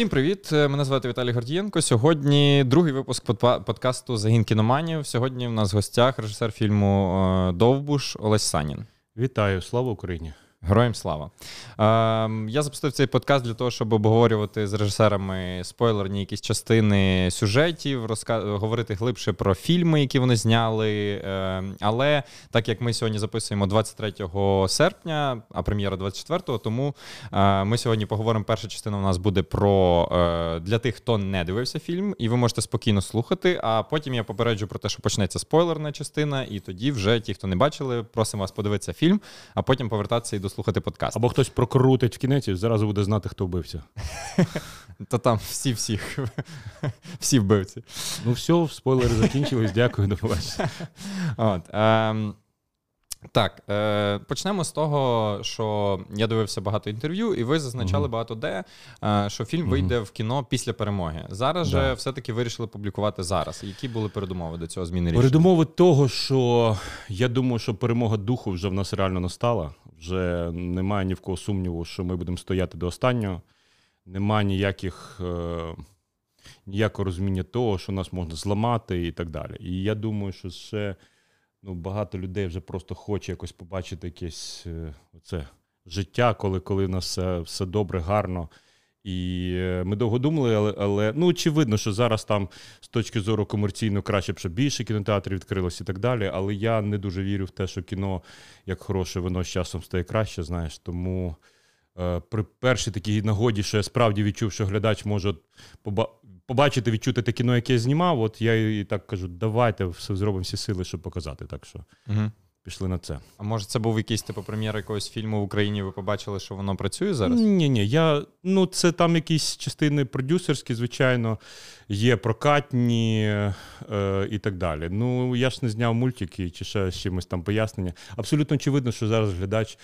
Всім привіт! Мене звати Віталій Гордієнко. Сьогодні другий випуск подкасту Загін кіноманів. Сьогодні в нас в гостях режисер фільму е, Довбуш Олесь Санін. Вітаю, слава Україні! Героям слава. Е, Я запустив цей подкаст для того, щоб обговорювати з режисерами спойлерні якісь частини сюжетів, розка... говорити глибше про фільми, які вони зняли. Е, Але так як ми сьогодні записуємо 23 серпня, а прем'єра 24-го, тому е, ми сьогодні поговоримо. Перша частина у нас буде про е, для тих, хто не дивився фільм, і ви можете спокійно слухати. А потім я попереджу про те, що почнеться спойлерна частина, і тоді вже ті, хто не бачили, просимо вас подивитися фільм, а потім повертатися і до слухати подкаст. Або хтось прокрутить в кінець і зразу буде знати, хто вбився. Та там всі всіх всі вбивці. Ну, все, спойлери закінчились. Дякую, до побачення. От, ем, так, е, почнемо з того, що я дивився багато інтерв'ю, і ви зазначали mm-hmm. багато де, е, що фільм mm-hmm. вийде в кіно після перемоги. Зараз да. же все-таки вирішили публікувати зараз. Які були передумови до цього зміни рішення? Передумови того, що я думаю, що перемога духу вже в нас реально настала. Вже немає ні в кого сумніву, що ми будемо стояти до останнього. Немає ніяких. Е- Ніякого розуміння того, що нас можна зламати і так далі. І я думаю, що ще ну, багато людей вже просто хоче якось побачити якесь е, оце життя, коли коли нас все все добре, гарно. І е, ми довго думали, але але ну очевидно, що зараз там з точки зору комерційно краще б щоб більше кінотеатрів відкрилось і так далі. Але я не дуже вірю в те, що кіно як хороше вино з часом стає краще. Знаєш, тому е, при першій такій нагоді, що я справді відчув, що глядач може побачити, відчути те кіно, яке я знімав, от я і так кажу, давайте все зробимо всі сили, щоб показати. Так що угу. Пішли на це. А може, це був якийсь типу прем'єр якогось фільму в Україні? Ви побачили, що воно працює зараз? Ні, ні, я ну це там якісь частини продюсерські, звичайно, є прокатні е, і так далі. Ну я ж не зняв мультики чи ще з чимось там пояснення. Абсолютно очевидно, що зараз глядач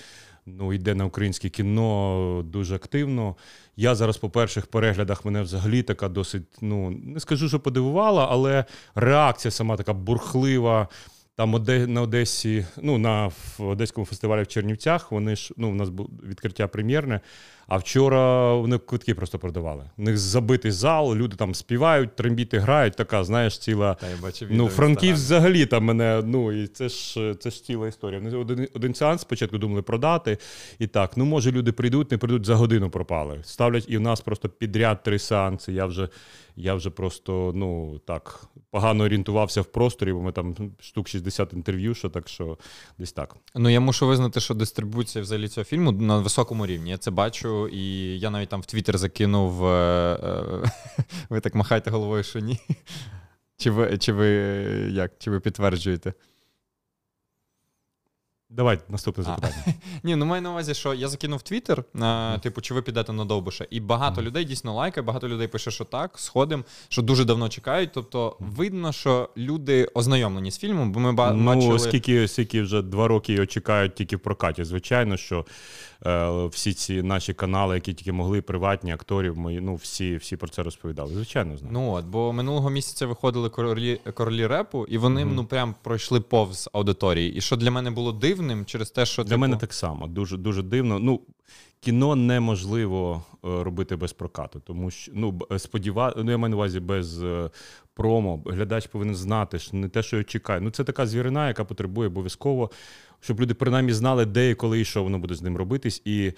ну, йде на українське кіно дуже активно. Я зараз, по перших переглядах, мене взагалі така досить, ну не скажу, що подивувала, але реакція сама така бурхлива. Там Оде, на Одесі, ну на Одеському фестивалі в Чернівцях. Вони ж ну, у нас було відкриття прем'єрне. А вчора вони квитки просто продавали. У них забитий зал, люди там співають, трембіти грають. Така, знаєш, ціла Та, я бачу ну, Франків взагалі там мене. Ну і це ж це ж ціла історія. Вони один один сеанс спочатку думали продати. І так, ну може люди прийдуть, не прийдуть за годину пропали. Ставлять і в нас просто підряд три сеанси. Я вже я вже просто ну так погано орієнтувався в просторі, бо ми там штук 60 інтерв'ю, що так що десь так. Ну я мушу визнати, що дистрибуція взагалі цього фільму на високому рівні. Я це бачу, і я навіть там в Твіттер закинув. Е, е, ви так махаєте головою, що ні. Чи ви чи ви як? Чи ви підтверджуєте? Давай наступне запитання. Ні, ну маю на увазі, що я закинув Твіттер, типу, чи ви підете на Довбуша, і багато людей дійсно лайкає, багато людей пише, що так, сходимо, що дуже давно чекають. Тобто видно, що люди ознайомлені з фільмом, бо ми ну, бачили... оскільки, скільки вже два роки його чекають тільки в прокаті. Звичайно, що е, всі ці наші канали, які тільки могли, приватні акторів, мої, ну всі всі про це розповідали. Звичайно, знаю. Ну от, бо минулого місяця виходили королі королі репу, і вони mm-hmm. ну прям пройшли повз аудиторії. І що для мене було дивним через те, що для типу... мене так само дуже дуже дивно. Ну кіно неможливо е, робити без прокату, тому що ну сподіва... ну я маю на увазі без е, промо. Глядач повинен знати, що не те, що я чекаю. Ну це така звірина, яка потребує обов'язково, щоб люди принаймні знали, де і коли і що воно буде з ним робитись. І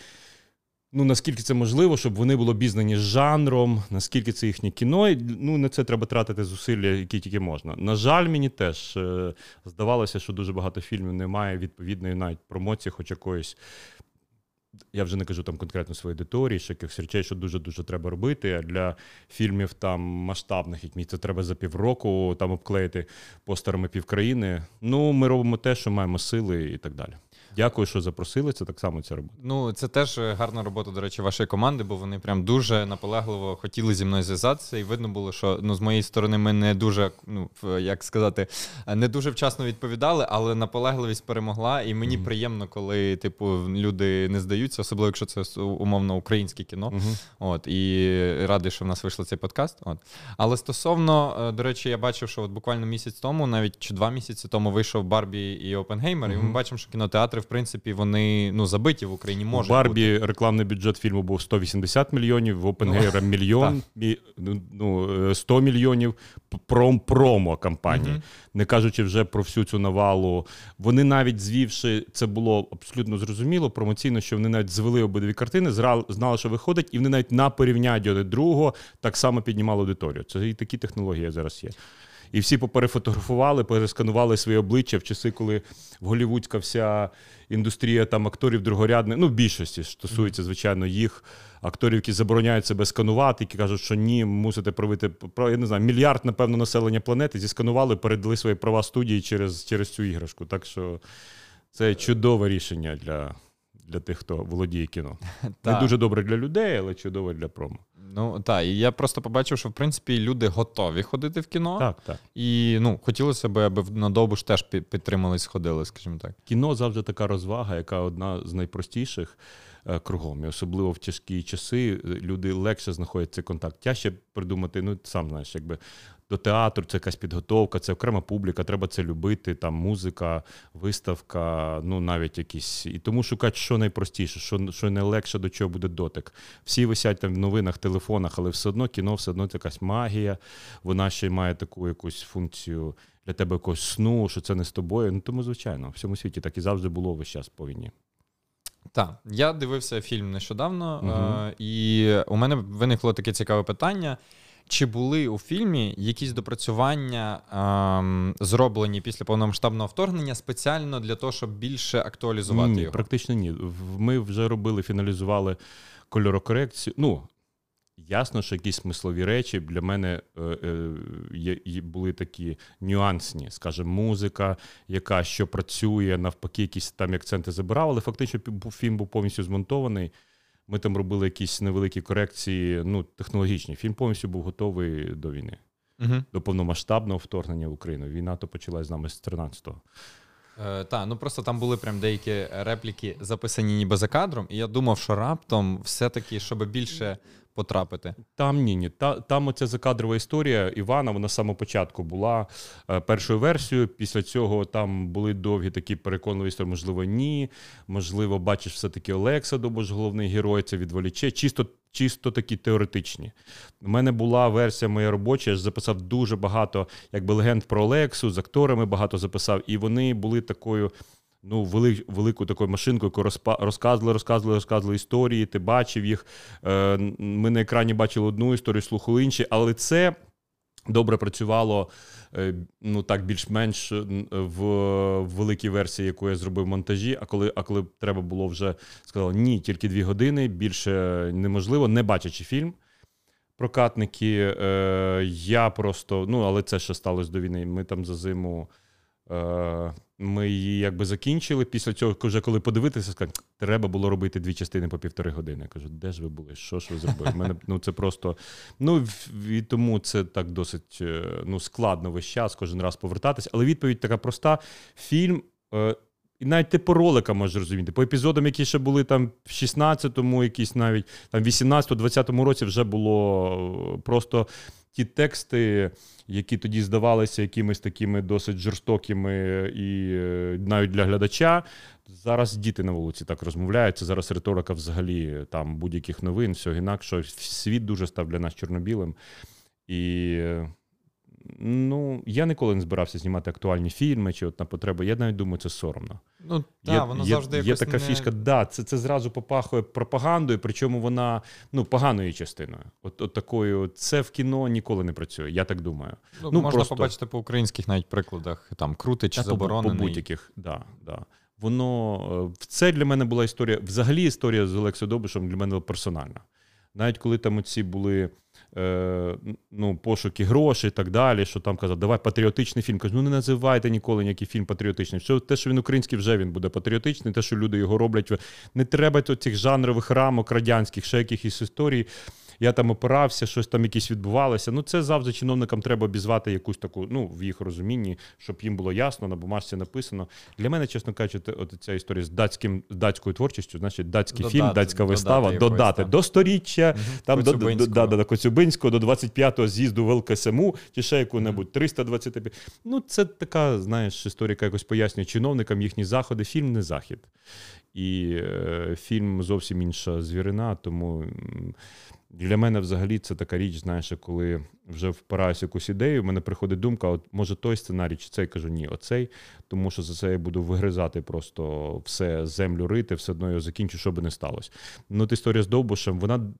ну наскільки це можливо, щоб вони були обізнані з жанром, наскільки це їхнє кіно. Ну на це треба тратити зусилля, які тільки можна. На жаль, мені теж е, здавалося, що дуже багато фільмів немає відповідної навіть промоції, хоч якоїсь. Я вже не кажу там конкретно своїй аудиторії, що якихось речей, що дуже-дуже треба робити. А для фільмів там масштабних, як мені це треба за півроку там обклеїти постерами півкраїни. Ну, ми робимо те, що маємо сили і так далі. Дякую, що запросили. Це так само це робити. Ну це теж гарна робота, до речі, вашої команди, бо вони прям дуже наполегливо хотіли зі мною зв'язатися, і видно було, що ну з моєї сторони ми не дуже, ну як сказати, не дуже вчасно відповідали, але наполегливість перемогла. І мені mm-hmm. приємно, коли типу люди не здаються, особливо якщо це умовно українське кіно. Mm-hmm. От і радий, що в нас вийшло цей подкаст. От але стосовно, е, до речі, я бачив, що от буквально місяць тому, навіть чи два місяці тому вийшов Барбі і Опенгеймер, mm-hmm. і ми бачимо, що кінотеатри принципі, вони ну, забиті в Україні можуть. У Барбі бути. рекламний бюджет фільму був 180 мільйонів, в Опенгейра ну, мільйон, ну, 100 мільйонів пром промо кампанії. Угу. Не кажучи вже про всю цю навалу. Вони навіть звівши, це було абсолютно зрозуміло, промоційно, що вони навіть звели обидві картини, знали, що виходить, і вони навіть на порівняння один другого так само піднімали аудиторію. Це і такі технології зараз є. І всі поперефотографували, пересканували свої обличчя в часи, коли в голівудська вся індустрія там акторів другорядних, ну в більшості стосується, звичайно, їх акторів, які забороняють себе сканувати, які кажуть, що ні, мусите провити я не знаю, мільярд, напевно, населення планети зісканували, передали свої права студії через, через цю іграшку. Так що це чудове рішення для. Для тих, хто володіє кіно. Не дуже добре для людей, але чудове для промо. Ну так, і я просто побачив, що в принципі люди готові ходити в кіно. Так, так. І ну, хотілося б, аби на довбу ж теж підтримались, сходили, скажімо так. Кіно завжди така розвага, яка одна з найпростіших е, кругом. І особливо в тяжкі часи люди легше знаходять цей контакт. Тяжче придумати, ну сам знаєш, якби до театру, це якась підготовка, це окрема публіка, треба це любити. Там музика, виставка, ну навіть якісь. І тому шукати, що найпростіше, що що найлегше до чого буде дотик. Всі висять там в новинах, телефонах, але все одно кіно, все одно це якась магія. Вона ще й має таку якусь функцію для тебе якогось сну, що це не з тобою. Ну тому, звичайно, в всьому світі так і завжди було весь час по війні. Так, я дивився фільм нещодавно, угу. і у мене виникло таке цікаве питання. Чи були у фільмі якісь допрацювання ем, зроблені після повномасштабного вторгнення спеціально для того, щоб більше актуалізувати ні, його? Практично ні. Ми вже робили, фіналізували кольорокорекцію. Ну, ясно, що якісь смислові речі для мене е, е, були такі нюансні, скажімо, музика, яка що працює, навпаки, якісь там акценти забирав, але фактично фільм був повністю змонтований. Ми там робили якісь невеликі корекції, ну, технологічні. Фільм повністю був готовий до війни, угу. до повномасштабного вторгнення в Україну. Війна то почалась з нами з 13-го. Е, Так, ну просто там були прям деякі репліки записані ніби за кадром, і я думав, що раптом все-таки, щоб більше потрапити. Там ні, ні. Та, там оця закадрова історія Івана, вона з самого початку була е, першою версією. Після цього там були довгі такі переконливі історії, можливо, ні. Можливо, бачиш, все-таки Олекса, бо ж головний герой, це відволіче. Чисто чисто такі теоретичні. У мене була версія моя робоча, я ж записав дуже багато якби легенд про Олексу, з акторами багато записав, і вони були такою ну, вели, велику такою машинкою, яку розказували, розказували, розказували історії, ти бачив їх. Е, ми на екрані бачили одну історію, слухали інші, але це. Добре працювало е, ну так більш-менш в великій версії, яку я зробив в монтажі. А коли а коли треба було вже сказали, ні, тільки дві години, більше неможливо, не бачачи фільм. Прокатники, е, я просто, ну але це ще сталося до війни. Ми там за зиму Е, ми її якби закінчили. Після цього, вже коли подивитися, сказати, треба було робити дві частини по півтори години. Я кажу, де ж ви були? Що ж ви зробили? Мене ну це просто ну і тому це так досить е, ну, складно весь час, кожен раз повертатись. Але відповідь така проста: фільм. Е, і навіть ти по роликам можеш розуміти. По епізодам, які ще були там в 16-му, якісь навіть там 18-20 році вже було просто ті тексти, які тоді здавалися якимись такими досить жорстокими і е, навіть для глядача. Зараз діти на вулиці так розмовляють. Це зараз риторика взагалі там будь-яких новин, всього інакше. Світ дуже став для нас чорнобілим. І е, Ну, я ніколи не збирався знімати актуальні фільми чи от на потреби. Я навіть думаю, це соромно. Ну, та, є, воно є, завжди є якось така не... фішка, да, це це зразу попахує пропагандою, причому вона ну, поганою частиною. От, от такою, це в кіно ніколи не працює, я так думаю. Ну, ну Можна просто... побачити по українських навіть прикладах, там крути чи заборонений. По будь-яких, да, да. Воно е, це для мене була історія. Взагалі, історія з Олексою Добишем для мене персональна. Навіть коли там оці були е, ну, пошуки грошей і так далі, що там казав, давай патріотичний фільм. Кажу, ну не називайте ніколи ніякий фільм патріотичний. Що те, що він український, вже він буде патріотичний, те, що люди його роблять. Не треба цих жанрових рамок радянських, ще якихось історій. Я там опирався, щось там якісь відбувалося. Ну, це завжди чиновникам треба обізвати якусь таку, ну, в їх розумінні, щоб їм було ясно, на бумажці написано. Для мене, чесно кажучи, от ця історія з датським з датською творчістю, значить, датський додати, фільм, датська вистава, додати, додати до сторіччя, угу. там до, до, до, до, до Коцюбинського, до 25-го з'їзду в ЛКСМУ, чи ще яку-небудь 325. Ну, це така, знаєш, історика якось пояснює чиновникам їхні заходи. Фільм не захід. І е, фільм зовсім інша звірина, тому. Для мене взагалі це така річ, знаєш, коли вже впираюся якусь ідею, в мене приходить думка: от може той сценарій, чи цей кажу, ні, оцей, тому що за це я буду вигризати просто все землю рити, все одно його закінчу, що би не сталося. Ну, от історія з Довбушем, вона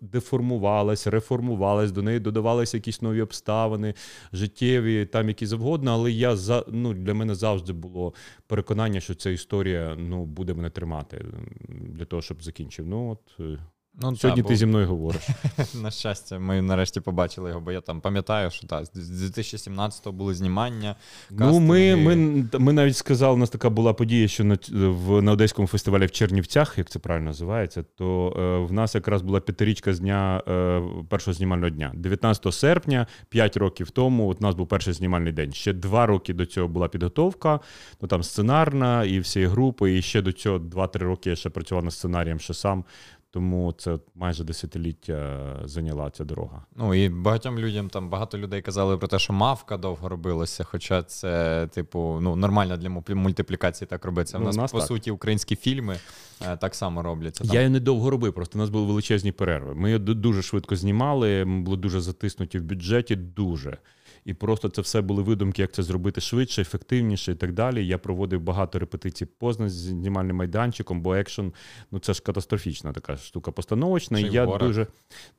деформувалась, реформувалась, до неї додавалися якісь нові обставини, життєві, там які завгодно. Але я за ну для мене завжди було переконання, що ця історія ну буде мене тримати для того, щоб закінчив. Ну от е, Ну, Сьогодні та, ти бо... зі мною говориш. На щастя, ми нарешті побачили його, бо я там пам'ятаю, що так, з 2017-го були знімання. Ну, ми ми, ми навіть сказали, у нас така була подія, що на в, на Одеському фестивалі в Чернівцях, як це правильно називається, то е, в нас якраз була п'ятирічка з дня е, першого знімального дня. 19 серпня, 5 років тому, от у нас був перший знімальний день. Ще два роки до цього була підготовка, ну там сценарна і всі групи, і ще до цього 2-3 роки я ще працював над сценарієм ще сам. Тому це майже десятиліття зайняла ця дорога. Ну і багатьом людям там багато людей казали про те, що мавка довго робилася. Хоча це, типу, ну нормально для мультиплікації так робиться. У ну, нас, нас по так. суті українські фільми е, так само робляться. Там. Я її недовго робив, просто у нас були величезні перерви. Ми дуже швидко знімали, ми були дуже затиснуті в бюджеті. Дуже і просто це все були видумки, як це зробити швидше, ефективніше і так далі. Я проводив багато репетицій позна з знімальним майданчиком, бо екшн ну це ж катастрофічна така штука постановочна. і я дуже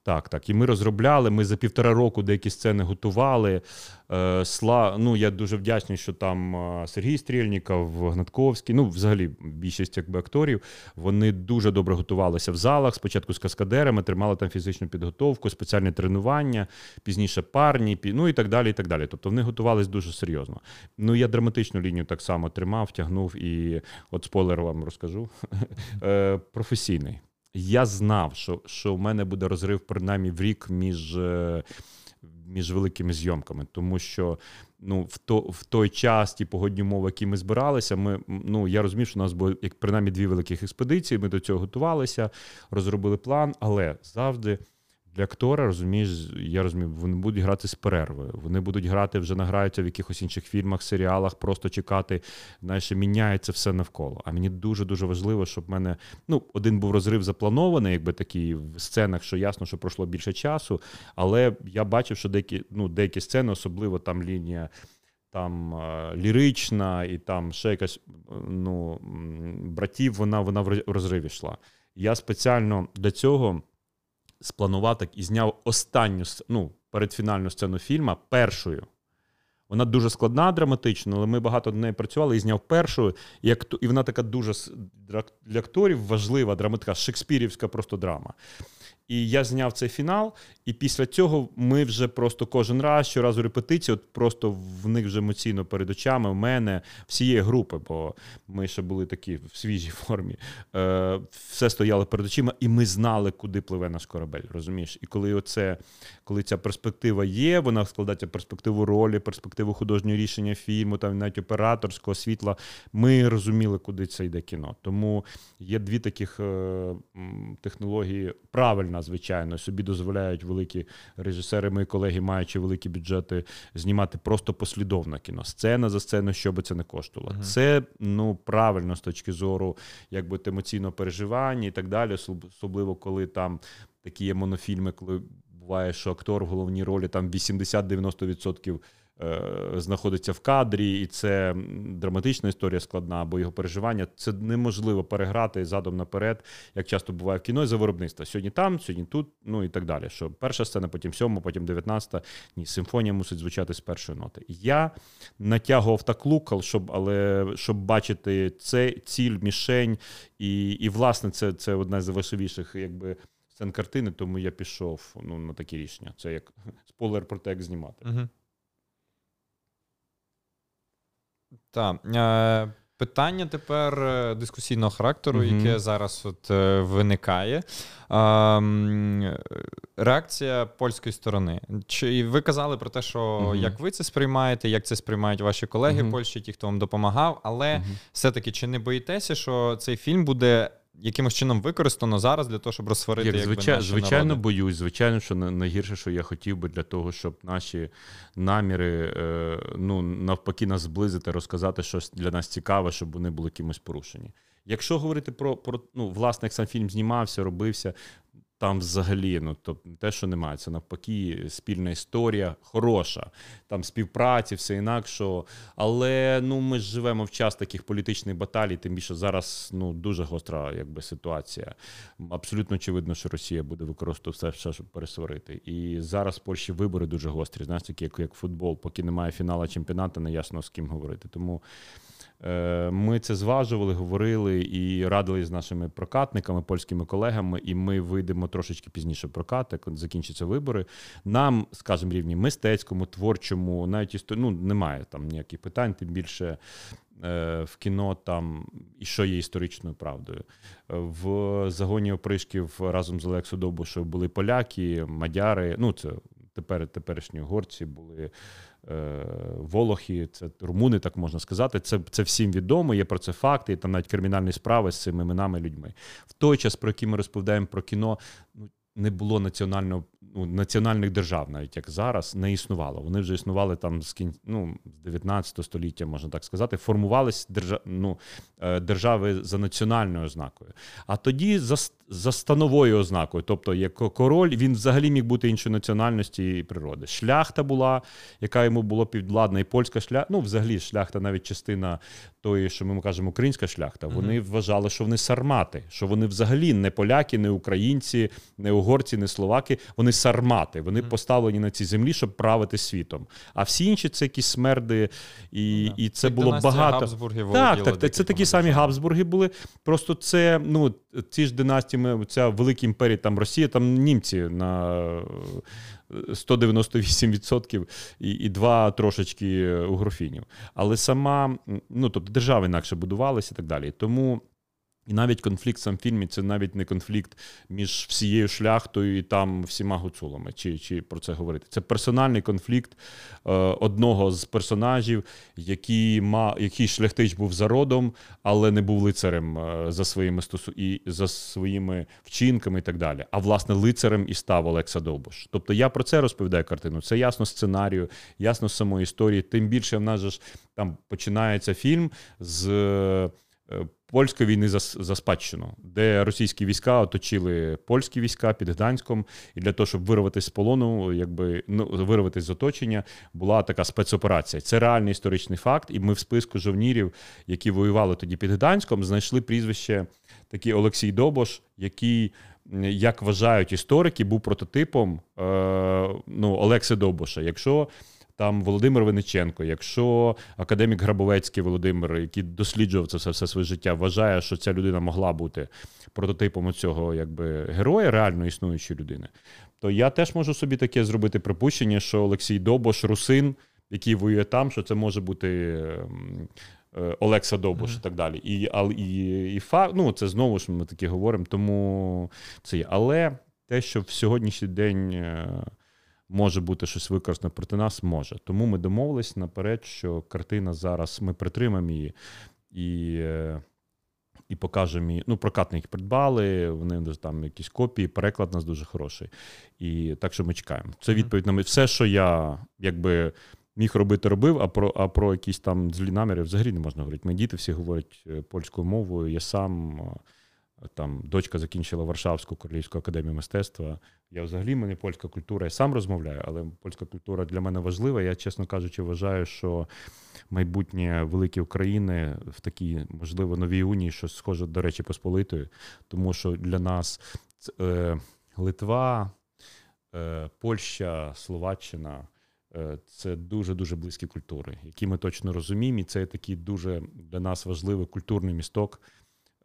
так, так. І ми розробляли. Ми за півтора року деякі сцени готували. Е, Сла, ну я дуже вдячний, що там е, Сергій Стрільніков, Гнатковський, ну взагалі більшість якби акторів, вони дуже добре готувалися в залах. Спочатку з каскадерами, тримали там фізичну підготовку, спеціальні тренування, пізніше парні, ну і так далі. І так далі. Тобто вони готувалися дуже серйозно. Ну я драматичну лінію так само тримав, тягнув і от спойлер вам розкажу е, професійний. Я знав, що що в мене буде розрив принаймні в рік між між великими зйомками, тому що ну, в то, в той час ті погодні умови, які ми збиралися, ми ну я розумів, що у нас було як принаймні дві великих експедиції. Ми до цього готувалися, розробили план, але завжди для актора, розумієш, я розумію, вони будуть грати з перерви. Вони будуть грати, вже награються в якихось інших фільмах, серіалах, просто чекати. Знаєш, міняється все навколо. А мені дуже-дуже важливо, щоб в мене ну, один був розрив запланований, якби такий в сценах, що ясно, що пройшло більше часу. Але я бачив, що деякі ну, деякі сцени, особливо там лінія. Там лірична і там ще якась ну, братів, вона вона в розриві йшла. Я спеціально для цього спланував так і зняв останню ну, передфінальну сцену фільму першою. Вона дуже складна, драматична, але ми багато до неї працювали і зняв першу. І вона така дуже для акторів важлива, драматика, шекспірівська просто драма. І я зняв цей фінал, і після цього ми вже просто кожен раз, щоразу репетицію, от просто в них вже емоційно перед очами, в мене, всієї групи, бо ми ще були такі в свіжій формі. Е, Все стояло перед очима, і ми знали, куди пливе наш корабель. Розумієш? І коли оце, коли ця перспектива є, вона складається перспективу ролі, перспективу художнього рішення фільму, там навіть операторського світла, ми розуміли, куди це йде кіно. Тому є дві таких е, технології звичайно, собі дозволяють великі режисери, мої колеги, маючи великі бюджети, знімати просто послідовно кіно, сцена за сценою, що би це не коштувало. Uh-huh. Це ну правильно з точки зору якби емоційного переживання і так далі, особливо коли там такі є монофільми, коли буває, що актор в головній ролі там 80-90% Е, знаходиться в кадрі, і це драматична історія складна, бо його переживання це неможливо переграти задом наперед, як часто буває в кіно за виробництва. Сьогодні там, сьогодні тут, ну і так далі. Що перша сцена, потім сьома, потім дев'ятнадцята. Ні, симфонія мусить звучати з першої ноти. Я натягував так лукал, щоб але щоб бачити це ціль, мішень, і, і власне, це це одна з важливіших, якби. Сцен картини, тому я пішов ну, на такі рішення. Це як спойлер про те, як знімати. Так. Е, Питання тепер е, дискусійного характеру, mm-hmm. яке зараз от е, виникає. Реакція польської сторони. Чи ви казали про те, що mm-hmm. як ви це сприймаєте, як це сприймають ваші колеги mm-hmm. Польщі, ті, хто вам допомагав, але все-таки чи не боїтеся, що цей фільм буде якимось чином використано зараз для того, щоб розсварити Як, як звичай, наші звичайно, народи? боюсь. Звичайно, що найгірше, що я хотів би для того, щоб наші наміри е, ну навпаки нас зблизити, розказати щось для нас цікаве, щоб вони були кимось порушені. Якщо говорити про про ну, власне, як сам фільм знімався, робився, там взагалі, ну тобто те, що немає, це навпаки, спільна історія, хороша, там співпраці, все інакше. Але ну ми ж живемо в час таких політичних баталій, тим більше зараз ну дуже гостра якби ситуація. Абсолютно очевидно, що Росія буде використовувати все, щоб пересварити. І зараз в Польщі вибори дуже гострі. Знаєте, як як футбол, поки немає фіналу чемпіонату, не ясно з ким говорити. Тому. Е, ми це зважували, говорили і радили з нашими прокатниками, польськими колегами, і ми вийдемо трошечки пізніше в прокат, як закінчаться вибори. Нам, скажімо, рівні мистецькому, творчому, навіть істо... ну, немає там ніяких питань, тим більше. Е, в кіно там і що є історичною правдою. В загоні опришків разом з Олексою Довбушою були поляки, мадяри. Ну, це тепер теперішні горці були волохи, це румуни, так можна сказати. Це це всім відомо. Є про це факти, там навіть кримінальні справи з цими іменами людьми. В той час, про який ми розповідаємо про кіно, ну не було національного ну, національних держав, навіть як зараз, не існувало. Вони вже існували там з кін... ну, з 19 століття, можна так сказати, формувались держа... ну, е, держави за національною ознакою. А тоді за за становою ознакою, тобто як король, він взагалі міг бути іншої національності і природи. Шляхта була, яка йому було підвладна, і польська шляхта, ну взагалі шляхта, навіть частина тої, що ми кажемо, українська шляхта, вони mm-hmm. вважали, що вони сармати, що вони взагалі не поляки, не українці, не угорці, не словаки. Вони сармати. Вони mm-hmm. поставлені на цій землі, щоб правити світом. А всі інші це якісь смерди, і mm-hmm. і це так було багато. Так, так, так це такі самі Габсбурги були. Просто це ну ці ж династії, ця велика імперія, там Росія, там німці на. 198% і і два трошечки угрофінів. Але сама, ну тобто держави інакше будувалися і так далі. Тому. І навіть конфлікт в сам фільмі це навіть не конфлікт між всією шляхтою і там всіма гуцулами, чи чи про це говорити. Це персональний конфлікт е, одного з персонажів, який ма, який шляхтич був за родом, але не був лицарем е, за своїми стосу і за своїми вчинками і так далі. А власне лицарем і став Олекса Довбуш. Тобто я про це розповідаю картину. Це ясно сценарію, ясно самої історії. Тим більше в нас же ж там починається фільм з. Польської війни за за спадщину, де російські війська оточили польські війська під Гданськом, і для того, щоб вирватися з полону, якби ну вирватися з оточення, була така спецоперація. Це реальний історичний факт. І ми в списку жовнірів, які воювали тоді під Гданськом, знайшли прізвище такий Олексій Добош, який. Як вважають історики, був прототипом е, ну, Олекси Довбоша. Якщо там Володимир Вениченко, якщо академік Грабовецький Володимир, який досліджував це все, все своє життя, вважає, що ця людина могла бути прототипом цього якби героя, реально існуючої людини, то я теж можу собі таке зробити припущення, що Олексій Добош, Русин, який воює там, що це може бути. Ем, е, Олекса Довбуш mm-hmm. і так далі. І і, і факт, ну це знову ж ми таке говоримо, тому це є. Але те, що в сьогоднішній день е, може бути щось використано проти нас, може. Тому ми домовились наперед, що картина зараз ми притримаємо її і е, і покажемо її. Ну, прокатник придбали, вони там якісь копії, переклад у нас дуже хороший. І так що ми чекаємо. Це відповідь на все, що я якби. Міг робити, робив, а про а про якісь там злі наміри взагалі не можна говорити. Мої діти всі говорять е, польською мовою. Я сам там дочка закінчила Варшавську королівську академію мистецтва. Я взагалі мене польська культура, я сам розмовляю, але польська культура для мене важлива. Я, чесно кажучи, вважаю, що майбутнє великі України в такій, можливо, новій унії, що схоже, до речі, посполитою, тому що для нас е, Литва, е, Польща, Словаччина. Е, це дуже дуже близькі культури, які ми точно розуміємо, і це такий дуже для нас важливий культурний місток.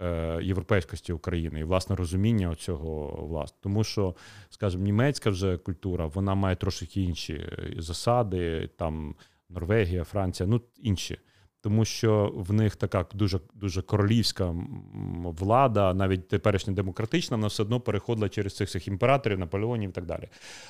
Е, європейськості України і власне розуміння цього власне. Тому що, скажімо, німецька вже культура вона має трошки інші засади, там Норвегія, Франція, ну інші. тому що в них така дуже дуже королівська влада, навіть теперішня демократична, вона все одно переходила через цих всіх імператорів, Наполеонів і так далі.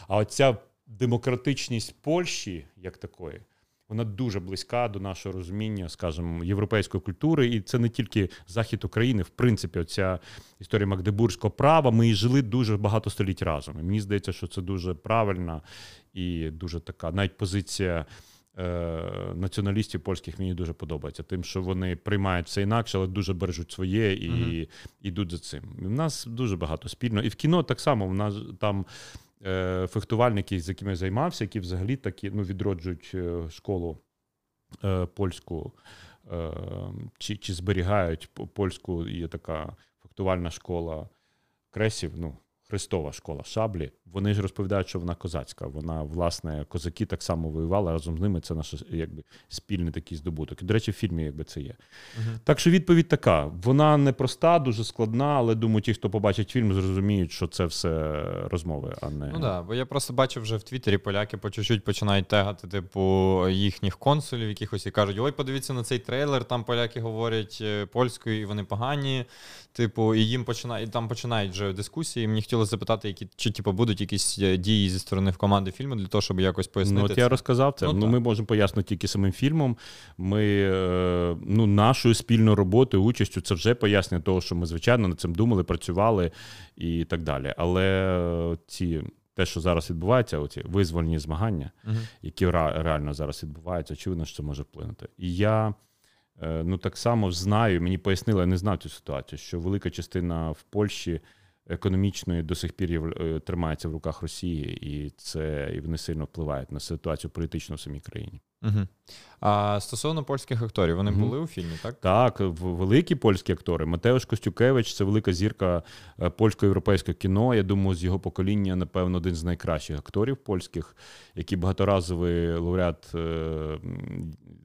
А оця демократичність Польщі, як такої, вона дуже близька до нашого розуміння, скажімо, європейської культури, і це не тільки захід України. В принципі, оця історія Магдебурзького права. Ми жили дуже багато століть разом. І Мені здається, що це дуже правильна і дуже така, навіть позиція. Е, націоналістів польських мені дуже подобається, тим, що вони приймають все інакше, але дуже бережуть своє і uh-huh. йдуть за цим. У нас дуже багато спільно. І в кіно так само. У нас там фехтувальники, з якими я займався, які взагалі такі ну, відроджують е, школу е, польську, чи чи зберігають польську є така фехтувальна школа кресів. ну, Христова школа шаблі. Вони ж розповідають, що вона козацька. Вона, власне, козаки так само воювали разом з ними. Це наш якби спільний такий здобуток. І, до речі, в фільмі якби це є. uh Так що відповідь така: вона не проста, дуже складна, але думаю, ті, хто побачить фільм, зрозуміють, що це все розмови, а не ну да. Бо я просто бачив вже в Твіттері поляки по чуть-чуть починають тегати, типу, їхніх консулів, якихось і кажуть: ой, подивіться на цей трейлер. Там поляки говорять е, польською, і вони погані. Типу, і їм починають там починають вже дискусії. Мені хотілося запитати, які чи типу будуть якісь е, дії зі сторони в команди фільму для того, щоб якось пояснити. Ну, от це. я розказав це. Ну, ну Ми можемо пояснити тільки самим фільмом. Ми е, ну, нашою спільною роботою, участю, це вже пояснення того, що ми, звичайно, над цим думали, працювали і так далі. Але ці. Те, що зараз відбувається, оці визвольні змагання, uh-huh. які реально зараз відбуваються, очевидно, що це може вплинути. І я е, ну так само знаю, мені пояснили, я не знав цю ситуацію, що велика частина в Польщі економічної до сих пір е, тримається в руках Росії, і це і вони сильно впливають на ситуацію політичну в самій країні. Угу. А стосовно польських акторів, вони угу. були у фільмі, так? Так, великі польські актори. Матеуш Костюкевич це велика зірка е, польсько-європейського кіно. Я думаю, з його покоління, напевно, один з найкращих акторів польських, який багаторазовий лауреат е,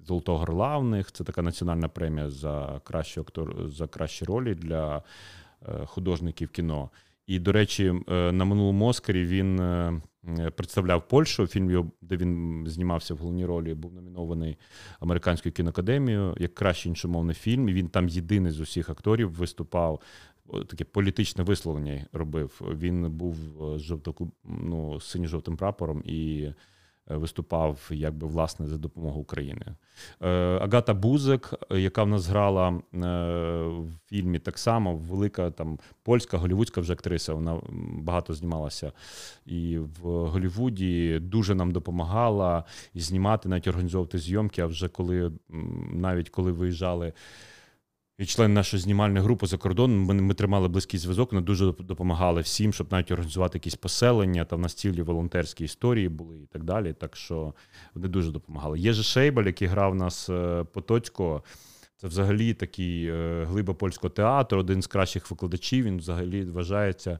Золотого Горла в них. Це така національна премія за кращі актор за кращі ролі для художників кіно. І, до речі, е, на минулому Оскарі він е, представляв Польщу. Фільм, де він знімався в головній ролі, був номінований американською кіноакадемією як кращий іншомовний фільм. І Він там єдиний з усіх акторів виступав. Таке політичне висловлення робив. Він був з жовто, ну, синьо-жовтим прапором і Е, виступав якби власне за допомогою України. Е, Агата Бузик, яка в нас грала е, в фільмі, так само велика там польська голівудська вже актриса. Вона багато знімалася і в Голівуді дуже нам допомагала і знімати, навіть організовувати зйомки. А вже коли навіть коли виїжджали і член нашої знімальної групи за кордоном. Ми, ми тримали близький зв'язок, ми дуже допомагали всім, щоб навіть організувати якісь поселення. Там на цілі волонтерські історії були і так далі. Так що вони дуже допомагали. Є же Шейбаль, який грав нас Потоцько. Потоцького. Це взагалі такий е, глиба польського театру, один з кращих викладачів. Він взагалі вважається.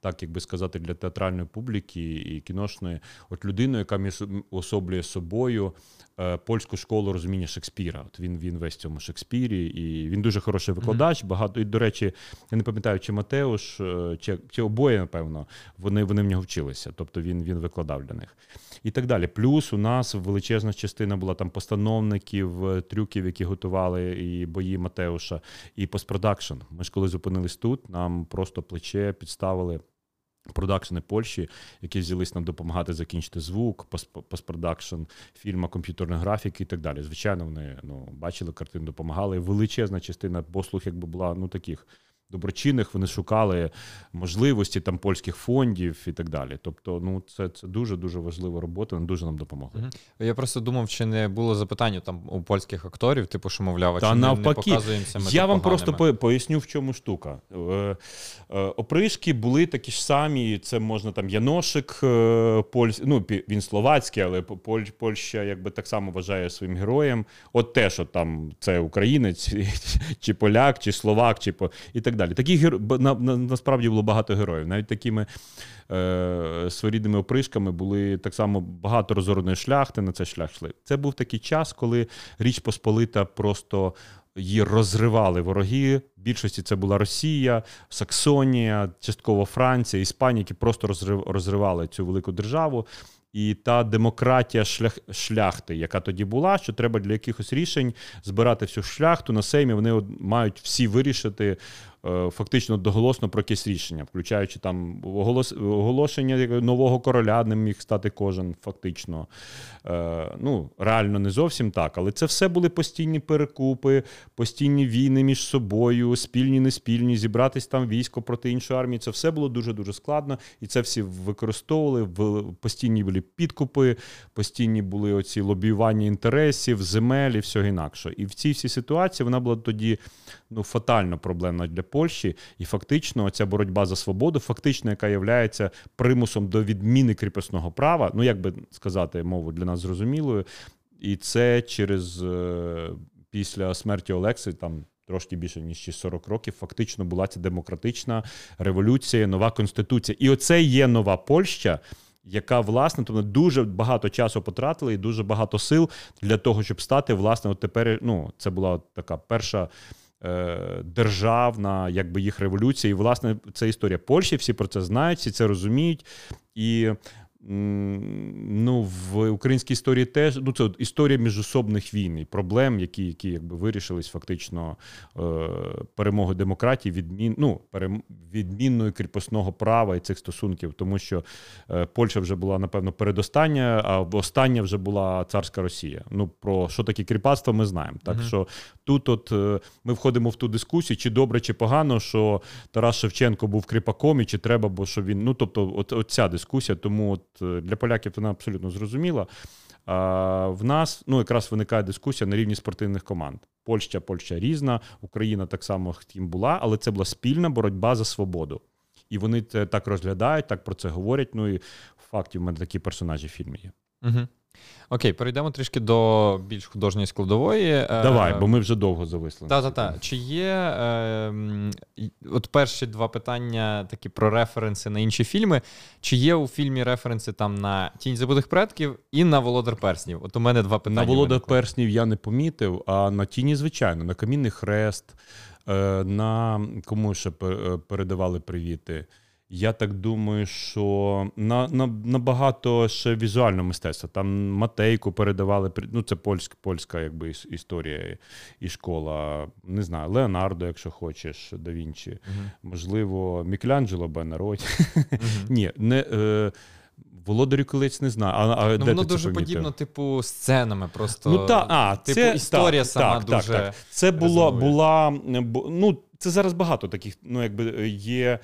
Так, як би сказати, для театральної публіки і кіношної, от людиною, яка особлює собою Е, польську школу розуміння Шекспіра. От Він він весь в цьому Шекспірі, і він дуже хороший викладач. Багато і, до речі, я не пам'ятаю, чи Матеуш, е, чи чи обоє, напевно, вони вони в нього вчилися. Тобто він він викладав для них. І так далі. Плюс у нас величезна частина була там постановників, е, трюків, які готували і бої Матеуша, і постпродакшн. Ми ж коли зупинились тут, нам просто плече підставили. Продакшени Польщі, які взялись нам допомагати закінчити звук, постпродакшн, фільма, комп'ютерної графіки і так далі. Звичайно, вони ну, бачили картину, допомагали. Величезна частина послуг, якби була ну таких доброчинних, вони шукали можливості там польських фондів і так далі. Тобто, ну це це дуже дуже важлива робота, дуже нам допомогли. Я просто думав, чи не було запитання там у польських акторів, типу, що мовляв, Та чи навпаки, не показуємося. Ми Я вам просто поясню, в чому штука. Е, е, опришки були такі ж самі. Це можна там Яношик, е, Поль... ну він словацький, але Поль... Польща якби так само вважає своїм героєм. От те, що там це українець, чи поляк, чи словак, чи по і так далі. Таких геро... на, на, насправді було багато героїв. Навіть такими е, своєрідними опришками були так само багато розорної шляхти на цей шлях йшли. Це був такий час, коли Річ Посполита просто. Її розривали вороги. В більшості це була Росія, Саксонія, частково Франція, Іспанія, які просто розривали цю велику державу. і та демократія шлях, шляхти, яка тоді була, що треба для якихось рішень збирати всю шляхту на сеймі. Вони мають всі вирішити. Е, фактично доголосно про якесь рішення, включаючи там оголошення нового короля, ним міг стати кожен, фактично. Е, ну, реально не зовсім так, але це все були постійні перекупи, постійні війни між собою, спільні, неспільні, зібратись там військо проти іншої армії. Це все було дуже дуже складно, і це всі використовували. Постійні були підкупи, постійні були оці лобіювання інтересів, земель і всього інакше. І в цій всій ситуації вона була тоді ну, фатально проблемна для Польщі. І фактично ця боротьба за свободу, фактично, яка є примусом до відміни кріпосного права, ну як би сказати, мову для нас зрозумілою. І це через е, після смерті Олекси там. Трошки більше ніж 40 років, фактично була ця демократична революція, нова конституція. І оце є нова Польща, яка власне тобто дуже багато часу потратила і дуже багато сил для того, щоб стати власне. От тепер ну це була така перша державна, якби їх революція. І, власне, це історія Польщі, всі про це знають, всі це розуміють. І ну, в українській історії теж ну, це історія міжособних війн і проблем, які які якби вирішились фактично е, перемоги демократії, відмін, ну, перем, відмінної кріпосного права і цих стосунків, тому що е, Польща вже була, напевно, передостання, а остання вже була царська Росія. Ну, про що таке кріпацтво, ми знаємо. Так uh що тут от е, ми входимо в ту дискусію, чи добре, чи погано, що Тарас Шевченко був кріпаком, і чи треба, бо що він. Ну, тобто, от, от ця дискусія, тому от. Е, для поляків вона абсолютно зрозуміла. А в нас ну якраз виникає дискусія на рівні спортивних команд. Польща, Польща різна, Україна так само втім була, але це була спільна боротьба за свободу. І вони це так розглядають, так про це говорять. Ну і фактів факті в мене такі персонажі в фільмі є. Угу. Окей, перейдемо трішки до більш художньої складової. Е, Давай, бо ми вже довго зависли. Так, так, так. Чи є е, от перші два питання такі про референси на інші фільми? Чи є у фільмі референси там на Тінь забутих предків і на Володар Перснів? От у мене два питання. На Володар Перснів я не помітив, а на тіні, звичайно, на Камінний Хрест, е, на кому ще е, передавали привіти. Я так думаю, що на, на, набагато ще візуального мистецтва. Там Матейку передавали, ну це польська польська якби, історія і школа. Не знаю, Леонардо, якщо хочеш, да Вінчі. uh Можливо, Мікеланджело Бенероті. uh Ні, не. Е, Володарю колець не знаю. А, а ну, де Воно ти дуже подібно, типу, сценами. Просто ну, та, а, типу, це, історія так, сама так, дуже. Так, Це була, була. ну, це зараз багато таких, ну якби є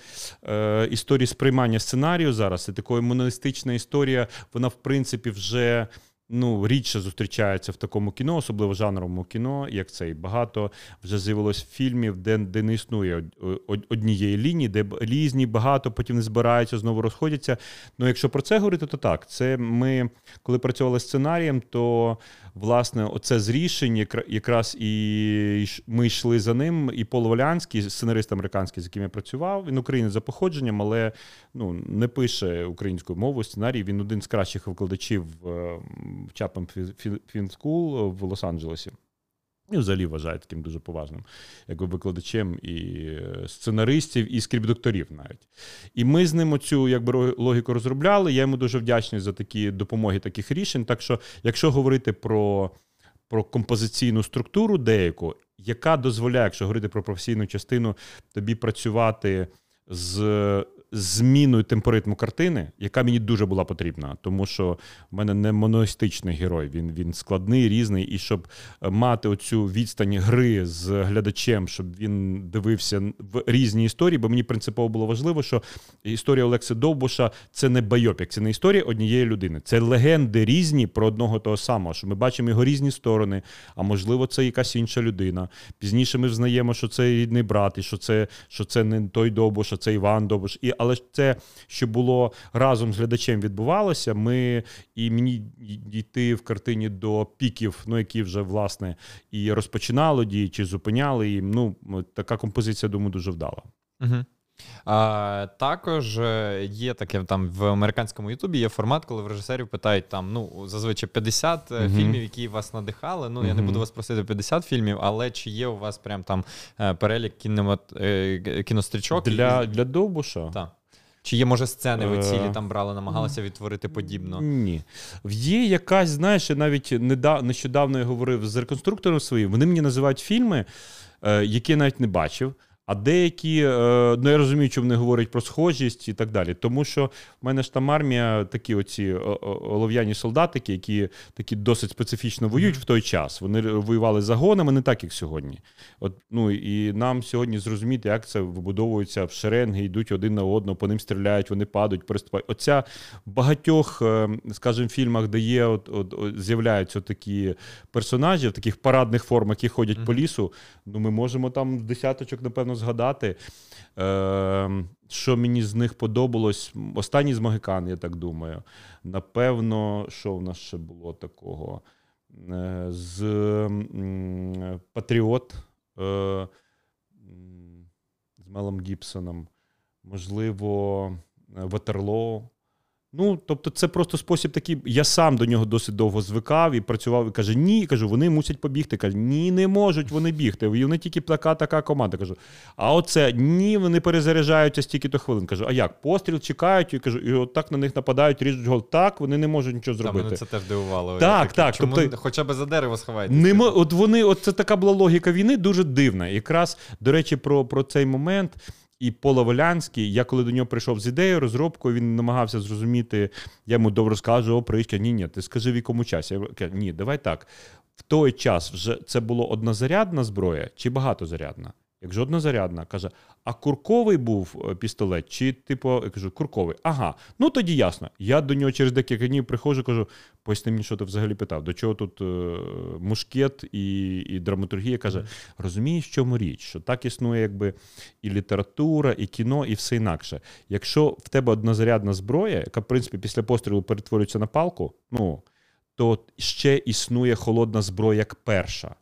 е, історії сприймання сценарію зараз. І такої монолістична історія, вона в принципі вже ну, рідше зустрічається в такому кіно, особливо жанровому кіно, як цей. Багато вже з'явилось фільмів, де де не існує однієї лінії, де різні, багато потім не збираються, знову розходяться. Ну, якщо про це говорити, то так. Це ми, коли працювали сценарієм, то власне оце з рішень, якраз і ми йшли за ним. І Пол Волянський, сценарист американський, з яким я працював, він українець за походженням, але ну, не пише українською мовою сценарій. Він один з кращих викладачів в Chapman Film School в Лос-Анджелесі. І взагалі вважає таким дуже поважним, якби викладачем і е, сценаристів, і скріпдокторів навіть. І ми з ним оцю якби логіку розробляли. Я йому дуже вдячний за такі допомоги таких рішень. Так що, якщо говорити про про композиційну структуру деяку, яка дозволяє, якщо говорити про професійну частину, тобі працювати з зміною темпоритму картини, яка мені дуже була потрібна, тому що в мене не моностичний герой, він він складний, різний. І щоб мати оцю відстань гри з глядачем, щоб він дивився в різні історії, бо мені принципово було важливо, що історія Олекси Довбуша це не байопік, це не історія однієї людини. Це легенди різні про одного того самого, що ми бачимо його різні сторони, а можливо, це якась інша людина. Пізніше ми взнаємо, що це рідний брат, і що це що це не той Довбуш, а це Іван Довбуш. І але це, що було разом з глядачем, відбувалося. Ми і мені дійти в картині до піків, ну які вже власне і розпочинали дії, чи зупиняли їм. Ну така композиція, думаю, дуже вдала. Угу. А, Також е, є таке там в американському Ютубі є формат, коли в режисерів питають там ну зазвичай 50 uh-huh. фільмів, які вас надихали. Ну uh-huh. я не буду вас просити 50 фільмів, але чи є у вас прям там перелік кінемат... кінострічок для, і... для Довбуша? Так. Чи є, може, сцени ви цілі там брали, намагалися відтворити подібно? Ні. Є якась, знаєш, я навіть нещодавно я говорив з реконструктором своїм, вони мені називають фільми, які я навіть не бачив. А деякі, е, ну я розумію, що вони говорять про схожість і так далі. Тому що в мене ж там армія, такі оці олов'яні солдатики, які такі досить специфічно воюють в той час. Вони воювали загонами, не так, як сьогодні. От, ну І нам сьогодні зрозуміти, як це вибудовується в шеренги, йдуть один на одного, по ним стріляють, вони падають, переступають. Оця в багатьох, е, скажімо, фільмах, де є, от, от, от з'являються такі персонажі в таких парадних формах, які ходять mm-hmm. по лісу. Ну, ми можемо там десяточок, напевно, згадати. Е, Що мені з них подобалось? Останній з Могикан, я так думаю. Напевно, що в нас ще було такого? Е, з Патріот е, з Мелом Гібсоном, можливо, Ватерлоо. Ну, тобто, це просто спосіб такий. Я сам до нього досить довго звикав і працював і каже: ні, кажу, вони мусять побігти. Каже, ні, не можуть вони бігти. І вони тільки така, така команда. Кажу, а оце ні, вони перезаряджаються стільки-то хвилин. Кажу, а як? Постріл чекають і кажу, і от так на них нападають, ріжуть гол. Так, вони не можуть нічого зробити. Та, мене це теж дивувало. Так, так. Чому тобто, Хоча б за дерево сховається. Не от вони, от це така була логіка війни, дуже дивна. Якраз, до речі, про, про цей момент. І Пола Волянський, я коли до нього прийшов з ідеєю розробкою, він намагався зрозуміти, я йому добре скажу, о, прийшка, ні, ні, ти скажи в якому часі. Я кажу, ні, давай так. В той час вже це було однозарядна зброя чи багатозарядна? Як жодна зарядна, каже: а курковий був е, пістолет, чи типу, я кажу, курковий. Ага, ну тоді ясно. Я до нього через декілька днів приходжу, кажу: поясни мені, що ти взагалі питав, до чого тут е, мушкет і і драматургія каже: розумієш, в чому річ? Що так існує, якби і література, і кіно, і все інакше. Якщо в тебе однозарядна зброя, яка, в принципі, після пострілу перетворюється на палку, ну то ще існує холодна зброя як перша.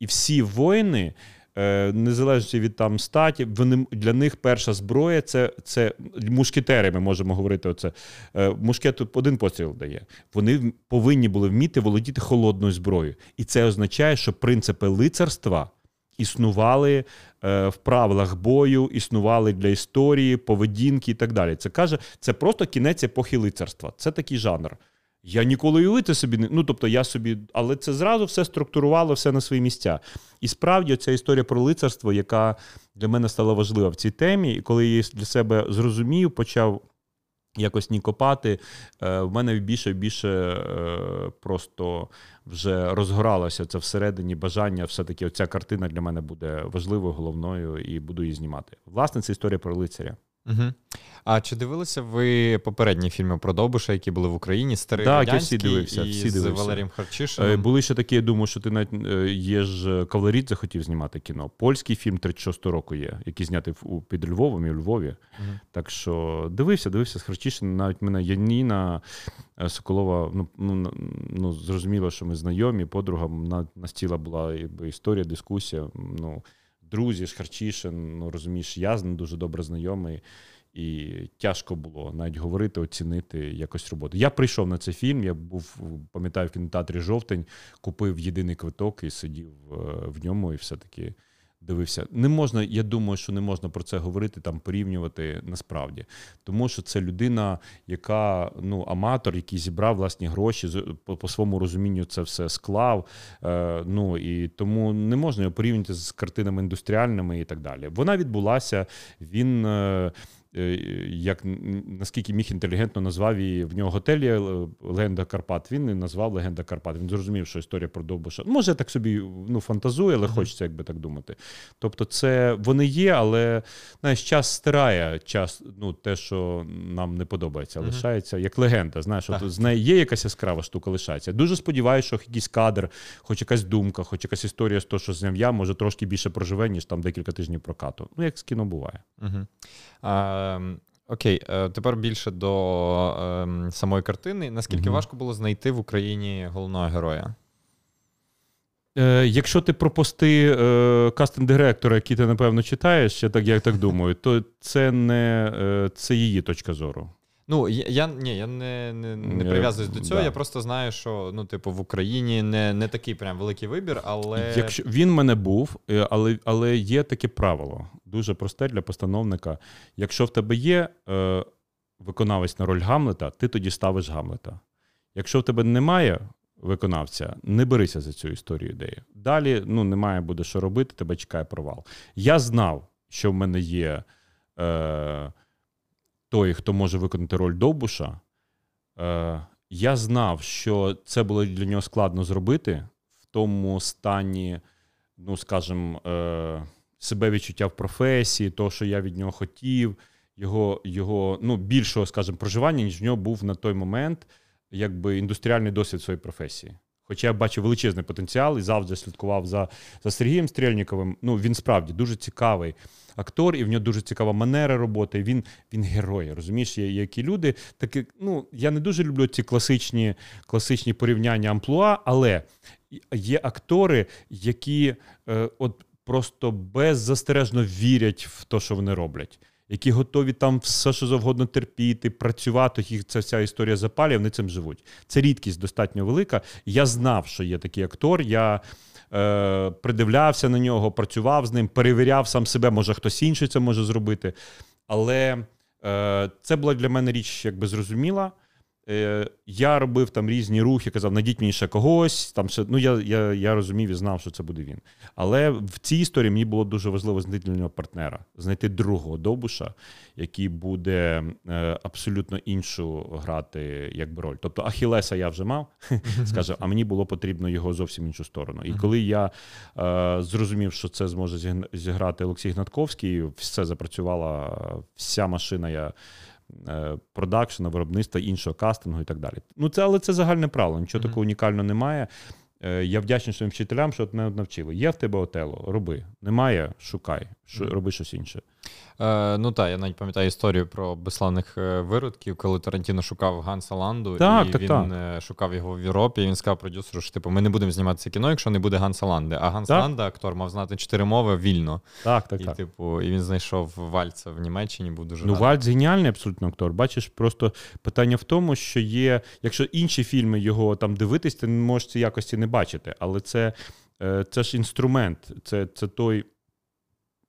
І всі воїни. Е, незалежно від там статі, вони для них перша зброя це це мушкетери. Ми можемо говорити. Оце е, мушкет один постріл дає. Вони повинні були вміти володіти холодною зброєю, і це означає, що принципи лицарства. Існували е, в правилах бою, існували для історії, поведінки і так далі. Це каже, це просто кінець епохи лицарства. Це такий жанр. Я ніколи уявити собі не ну, тобто я собі, але це зразу все структурувало, все на свої місця. І справді ця історія про лицарство, яка для мене стала важлива в цій темі, і коли я її для себе зрозумів, почав якось ні копати, е, в мене більше більше е, просто вже розгоралося це всередині бажання. Все-таки оця картина для мене буде важливою, головною, і буду її знімати. Власне, це історія про лицаря. Угу. А чи дивилися ви попередні фільми про Довбуша, які були в Україні? Старий так, радянський всі дивився, і всі з дивився. Валерієм Харчишином? Е, були ще такі, я думаю, що ти навіть е, є ж Кавлерідзе захотів знімати кіно. Польський фільм 36-го року є, який знятий під Львовом і у Львові. Угу. Так що дивився, дивився з Харчишином. Навіть мене Яніна е, Соколова, ну, ну, ну зрозуміло, що ми знайомі, подруга на, на стіла була якби, історія, дискусія. Ну, Друзі, ж Харчишин, ну розумієш, я з ним дуже добре знайомий. І тяжко було навіть говорити, оцінити якось роботу. Я прийшов на цей фільм. Я був, пам'ятаю, в кінотеатрі жовтень, купив єдиний квиток і сидів е, в ньому, і все-таки дивився. Не можна, я думаю, що не можна про це говорити, там порівнювати насправді. Тому що це людина, яка ну, аматор, який зібрав власні гроші, по, по своєму розумінню це все склав. Е, ну і тому не можна його порівняти з картинами індустріальними і так далі. Вона відбулася. Він. Е, як наскільки міг інтелігентно назвав її в нього готель є Легенда Карпат. Він і назвав Легенда Карпат. Він зрозумів, що історія про Довбуша. Може, так собі ну, фантазує, але uh-huh. хочеться, якби так думати. Тобто, це вони є, але знаєш, час стирає час, ну, те, що нам не подобається, лишається uh-huh. як легенда. Знаєш, от з неї є якась яскрава штука, лишається. Дуже сподіваюся, що якийсь кадр, хоч якась думка, хоч якась історія з того, що зняв я, може трошки більше проживе, ніж там декілька тижнів прокату. Ну, як з кіно буває. Uh-huh. Ем, окей, е, тепер більше до ем, самої картини. Наскільки важко було знайти в Україні головного героя? Е, Якщо ти пропусти е, кастинг-директора, який ти, напевно, читаєш, я так я так думаю, то це не е, це її точка зору. Ну, я ні, я не не, не прив'язуюсь до цього. Да. Я просто знаю, що ну, типу, в Україні не не такий прям великий вибір, але. Якщо він мене був, е, але але є таке правило, дуже просте для постановника. Якщо в тебе є е, виконавець на роль Гамлета, ти тоді ставиш Гамлета. Якщо в тебе немає виконавця, не берися за цю історію ідеї. Далі ну, немає буде що робити, тебе чекає провал. Я знав, що в мене є е, той, хто може виконати роль Довбуша. Е, Я знав, що це було для нього складно зробити в тому стані, ну, скажімо, е, себе відчуття в професії, того, що я від нього хотів, його його ну, більшого, скажімо, проживання, ніж в нього був на той момент якби індустріальний досвід своєї професії. Хоча я бачу величезний потенціал і завжди слідкував за за Сергієм Стрельніковим. Ну, він справді дуже цікавий актор, і в нього дуже цікава манера роботи. Він він герой. Розумієш, є які люди. Такі, ну, Я не дуже люблю ці класичні класичні порівняння амплуа, але є актори, які е, от просто беззастережно вірять в те, що вони роблять які готові там все, що завгодно терпіти, працювати. Їх ця вся історія запалює, вони цим живуть. Це рідкість достатньо велика. Я знав, що є такий актор. Я е, придивлявся на нього, працював з ним, перевіряв сам себе, може хтось інший це може зробити. Але е, це була для мене річ якби зрозуміла. Е, я робив там різні рухи, казав, надіть мені ще когось. Там ще, ну Я я, я розумів і знав, що це буде він. Але в цій історії мені було дуже важливо знайти для нього партнера, знайти другого добуша, який буде е, абсолютно іншу грати якби роль. Тобто Ахілеса я вже мав, скаже, а мені було потрібно його зовсім іншу сторону. І коли я е, зрозумів, що це зможе зіграти Олексій Гнатковський, все запрацювала вся машина. я продакшена, виробництва іншого кастингу і так далі. Ну це але це загальне правило. Нічого mm-hmm. такого унікального немає. Е, я вдячний своїм вчителям, що мене навчили. Є в тебе отело, роби. Немає, шукай, роби щось інше. Е, Ну так, я навіть пам'ятаю історію про безславних е, виродків, коли Тарантіно шукав Ганса Ланду, так, і так, він так. Е, шукав його в Європі. і Він сказав продюсеру, що типу, ми не будемо знімати це кіно, якщо не буде Ганса Ланди. А Ганс Ланда, актор, мав знати чотири мови вільно. Так, так, і, так. Типу, і він знайшов Вальца в Німеччині. Був дуже ну радий. Вальц геніальний абсолютно актор. Бачиш, просто питання в тому, що є, якщо інші фільми його там дивитись, ти можеш ці якості не бачити, але це. Е, це ж інструмент, це це той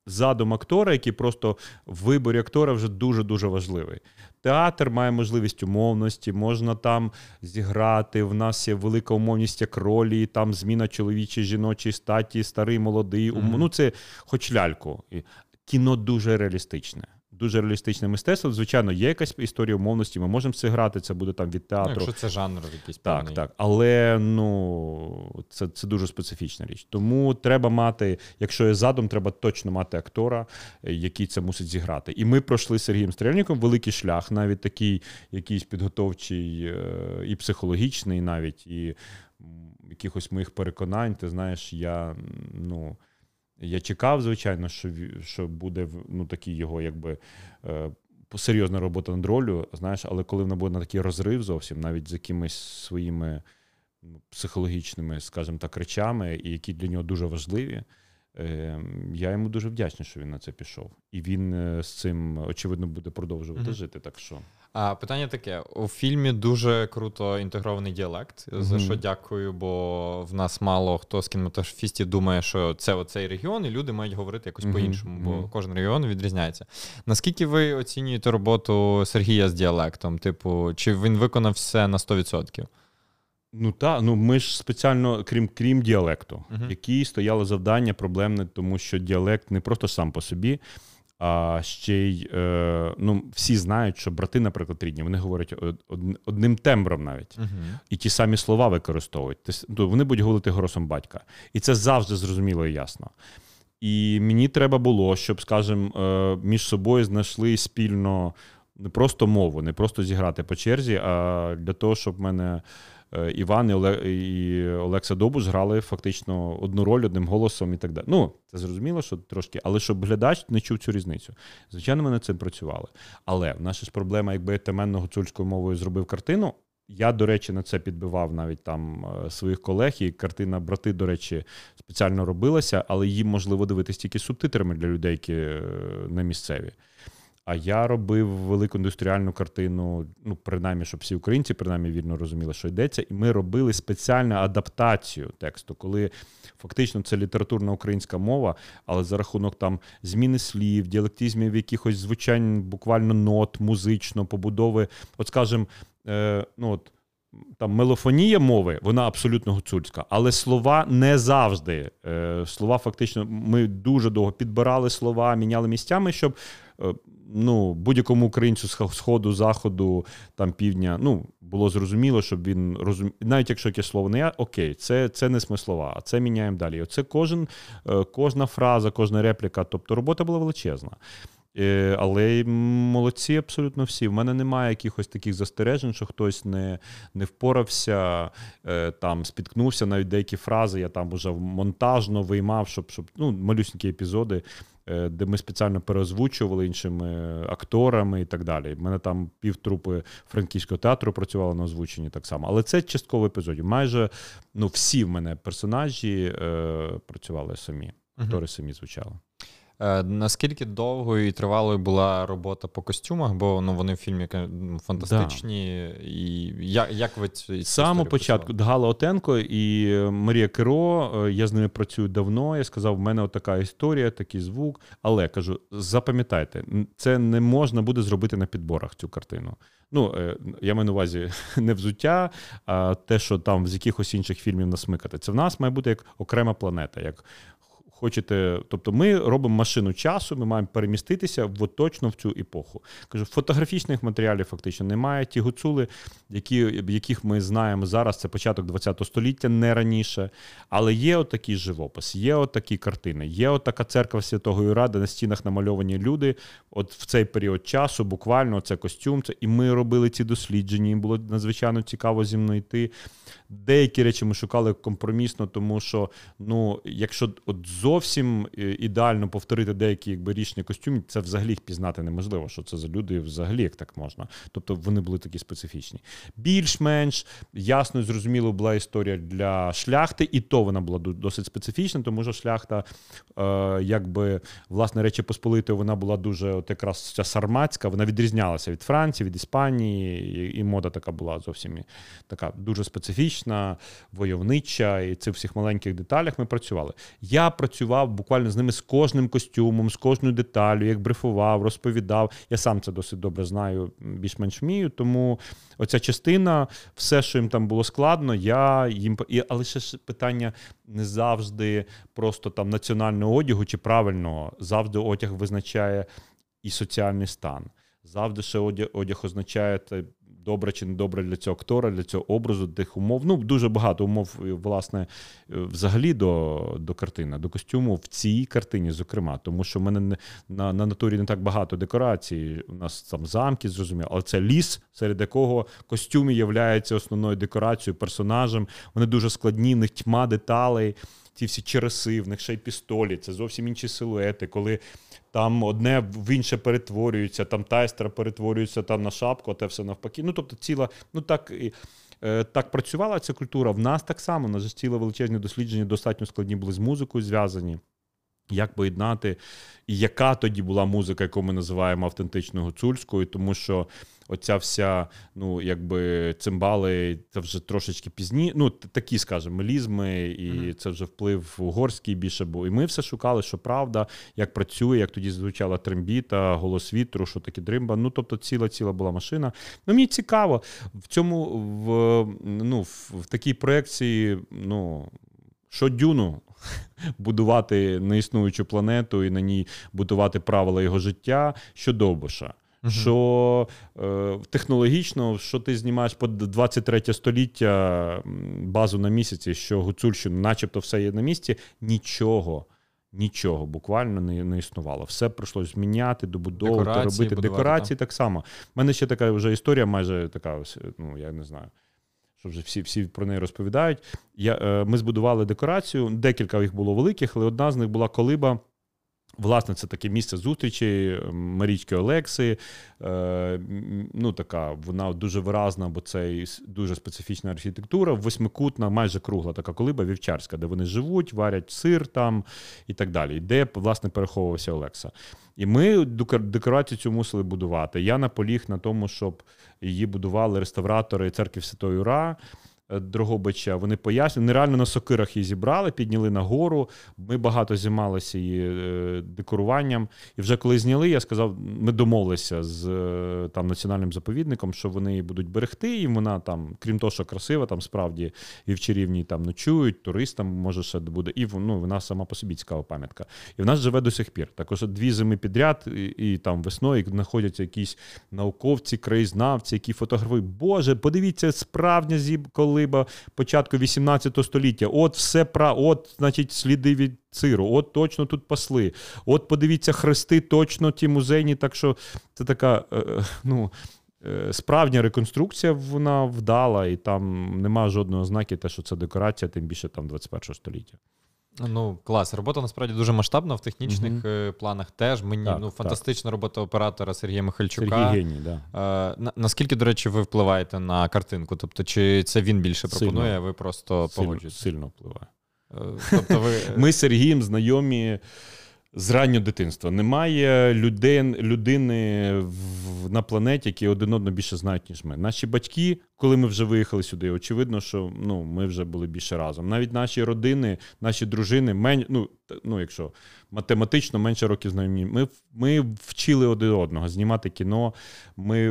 задум актора, який просто в виборі актора вже дуже-дуже важливий. Театр має можливість умовності, можна там зіграти. В нас є велика умовність як ролі, там зміна чоловічої, жіночої статі, старий, молодий. Mm-hmm. Ну це хоч ляльку. Кіно дуже реалістичне дуже реалістичне мистецтво. Звичайно, є якась історія умовності, ми можемо це грати, це буде там від театру. Ну, якщо це жанр якийсь Так, певний. так. Але ну, це це дуже специфічна річ. Тому треба мати, якщо є задум, треба точно мати актора, е, який це мусить зіграти. І ми пройшли з Сергієм Стрельником великий шлях, навіть такий якийсь підготовчий е, і психологічний, навіть і якихось моїх переконань. Ти знаєш, я ну. Я чекав, звичайно, що що буде ну, такий його якби е, серйозна робота над ролью, знаєш, але коли вона буде на такий розрив зовсім, навіть з якимись своїми ну, психологічними, скажімо так, речами, і які для нього дуже важливі, е, я йому дуже вдячний, що він на це пішов. І він е, з цим, очевидно, буде продовжувати mm-hmm. жити. так що... А питання таке: у фільмі дуже круто інтегрований діалект, mm-hmm. за що дякую, бо в нас мало хто з кінематографістів думає, що це оцей регіон, і люди мають говорити якось mm-hmm. по-іншому, бо кожен регіон відрізняється. Наскільки ви оцінюєте роботу Сергія з діалектом? Типу, чи він виконав все на 100%? Ну так, ну ми ж спеціально, крім крім діалекту, uh-huh. які стояло завдання проблемне, тому що діалект не просто сам по собі, а ще й е, ну, всі знають, що брати, наприклад, рідні, вони говорять одним тембром навіть, uh-huh. і ті самі слова використовують. Ну, вони будуть говорити голосом батька. І це завжди зрозуміло і ясно. І мені треба було, щоб, скажімо, е, між собою знайшли спільно не просто мову, не просто зіграти по черзі, а для того, щоб мене. Е, Іван і, Олег, і Олекса Добуш грали фактично одну роль одним голосом і так далі. Ну, це зрозуміло, що трошки, але щоб глядач не чув цю різницю. Звичайно, ми над цим працювали. Але в наша ж проблема, якби я теменно гуцульською мовою зробив картину. Я, до речі, на це підбивав навіть там е, своїх колег, і картина брати, до речі, спеціально робилася, але їм можливо дивитись тільки субтитрами для людей, які не місцеві. А я робив велику індустріальну картину, ну, принаймні, щоб всі українці принаймні вільно розуміли, що йдеться. І ми робили спеціальну адаптацію тексту, коли фактично це літературна українська мова, але за рахунок там зміни слів, діалектизмів, якихось звучань, буквально нот, музично, побудови. От, скажімо, е, ну от там мелофонія мови, вона абсолютно гуцульська, але слова не завжди. Е, слова фактично, ми дуже довго підбирали слова, міняли місцями, щоб ну, будь-якому українцю з сходу, заходу, там півдня, ну, було зрозуміло, щоб він розумів, навіть якщо якесь слово не я, окей, це це не смислова, а це міняємо далі. Оце кожен, е, кожна фраза, кожна репліка, тобто робота була величезна. Е, але молодці абсолютно всі. В мене немає якихось таких застережень, що хтось не не впорався, е, там спіткнувся навіть деякі фрази. Я там уже монтажно виймав, щоб щоб ну, малюсенькі епізоди, е, де ми спеціально переозвучували іншими акторами і так далі. У мене там півтрупи франківського театру працювали на озвученні так само. Але це частково епізодів. Майже ну, всі в мене персонажі е, працювали самі, актори самі звучали. Е, наскільки довгою і тривалою була робота по костюмах, бо ну, вони в фільмі фантастичні. Да. І як як ви З самого початку Гала Отенко і Марія Керо, е, я з ними працюю давно. Я сказав, в мене така історія, такий звук. Але кажу: запам'ятайте, це не можна буде зробити на підборах цю картину. Ну, е, я маю на увазі не взуття, а те, що там з якихось інших фільмів насмикати. Це в нас має бути як окрема планета, як хочете. Тобто, ми робимо машину часу, ми маємо переміститися в точно в цю епоху. Кажу, фотографічних матеріалів фактично немає. Ті гуцули, які, яких ми знаємо зараз, це початок ХХ століття, не раніше. Але є отакий живопис, є отакі картини, є отака церква Святого Юра, де на стінах намальовані люди. От в цей період часу, буквально це костюм. Це і ми робили ці дослідження. і Було надзвичайно цікаво зі мною йти. Деякі речі ми шукали компромісно, тому що ну, якщо от зовсім е, ідеально повторити деякі якби річні костюми, це взагалі їх пізнати неможливо, що це за люди взагалі як так можна. Тобто вони були такі специфічні. Більш-менш ясно і зрозуміло була історія для шляхти, і то вона була досить специфічна, тому що шляхта, е, якби власне речі Посполитої, вона була дуже от якраз ця сарматська, вона відрізнялася від Франції, від Іспанії, і, і мода така була зовсім така дуже специфічна, войовнича, і це в всіх маленьких деталях ми працювали. Я працював буквально з ними з кожним костюмом, з кожною деталю, як брифував, розповідав. Я сам це досить добре знаю, більш-менш вмію. Тому оця частина, все, що їм там було складно, я їм але ще ж питання не завжди просто там національного одягу чи правильного, завжди одяг визначає і соціальний стан. Завжди ще одяг, одяг означає добре чи не добре для цього актора, для цього образу, тих умов. Ну, дуже багато умов, власне, взагалі до до картини, до костюму в цій картині, зокрема, тому що в мене не, на на натурі не так багато декорацій. У нас там замки, зрозуміло, але це ліс, серед якого костюми являються основною декорацією, персонажем. Вони дуже складні, в них тьма деталей. Ті всі череси, в них ще й пістолі, це зовсім інші силуети, коли там одне в інше перетворюється, там тайстра перетворюється там на шапку, а те все навпаки. Ну, тобто, ціла, ну так. і. так працювала ця культура. В нас так само, на ціле величезні дослідження, достатньо складні були з музикою зв'язані. Як поєднати, і яка тоді була музика, яку ми називаємо автентичною гуцульською, тому що оця вся, ну якби цимбали, це вже трошечки пізні. Ну такі, скажімо, мелізми, і mm-hmm. це вже вплив угорський більше був. І ми все шукали, що правда, як працює, як тоді звучала трембіта, голос вітру, що таке дримба. Ну тобто, ціла ціла була машина. Ну мені цікаво в цьому в ну в такій проекції, ну що дюну. Будувати неіснуючу планету і на ній будувати правила його життя, що довбуша. Uh-huh. Що е, технологічно, що ти знімаєш по 23 століття базу на місяці, що Гуцульщину, начебто, все є на місці, нічого. Нічого буквально не не існувало. Все прийшлося зміняти, добудовувати, робити. Декорації там. так само. У мене ще така вже історія, майже така, ну я не знаю, що вже всі всі про неї розповідають. Я, е, Ми збудували декорацію, декілька їх було великих, але одна з них була колиба Власне, це таке місце зустрічі Марічки Олекси. Е, ну, така, Вона дуже виразна, бо це дуже специфічна архітектура, восьмикутна, майже кругла така колиба вівчарська, де вони живуть, варять сир там і так далі. Де, власне, переховувався Олекса. І ми декорацію цю мусили будувати. Я наполіг на тому, щоб її будували реставратори церкви Святої Ура. Е, Дрогобича. Вони пояснюють, нереально на сокирах її зібрали, підняли на гору. Ми багато займалися її е, декоруванням. І вже коли зняли, я сказав, ми домовилися з е, там національним заповідником, що вони її будуть берегти. І вона там, крім того, що красива, там справді і в чарівній там ночують, туристам може ще буде. І ну, вона сама по собі цікава пам'ятка. І в нас живе до сих пір. Також дві зими підряд, і, і там весною знаходяться якісь науковці, краєзнавці, які фотографують. Боже, подивіться, справжня зіб, коли глиба початку 18 століття. От все про, от, значить, сліди від циру, от точно тут пасли. От подивіться, хрести, точно ті музейні. Так що це така, е, ну. Е, справжня реконструкція вона вдала, і там нема жодного знаки, те, що це декорація, тим більше там 21 століття. Ну, клас. Робота насправді дуже масштабна в технічних mm-hmm. планах теж. Мені так, ну, фантастична так. робота оператора Сергія Михальчука. Сергій геній, да. Е, на, Наскільки, до речі, ви впливаєте на картинку? Тобто, чи це він більше пропонує, а ви просто погоджуєтесь? Сильно впливає. Е, тобто ви... Ми з Сергієм знайомі з раннього дитинства. Немає людей, людини в, на планеті, які один одного більше знають, ніж ми. Наші батьки, коли ми вже виїхали сюди, очевидно, що ну, ми вже були більше разом. Навіть наші родини, наші дружини, мен, ну, ну, якщо математично менше років знайомі, ми ми вчили один одного знімати кіно. Ми,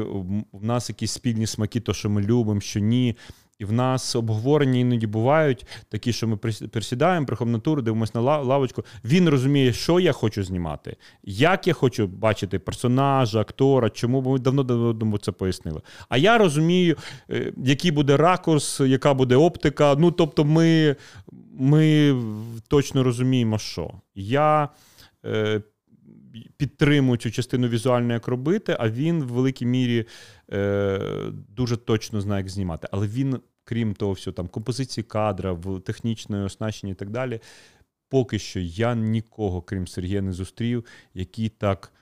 В нас якісь спільні смаки, то що ми любимо, що ні. І в нас обговорення іноді бувають такі, що ми присідаємо, приходимо на тур, дивимося на лавочку. Він розуміє, що я хочу знімати, як я хочу бачити персонажа, актора, чому бо ми давно давно це пояснили. А я розумію, е, який буде ракурс, яка буде оптика. Ну тобто, ми ми точно розуміємо, що я. Е, Підтримую цю частину візуально, як робити, а він в великій мірі е, дуже точно знає, як знімати. Але він, крім того, всього, там композиції кадра, в технічне оснащення і так далі. Поки що я нікого, крім Сергія, не зустрів, який так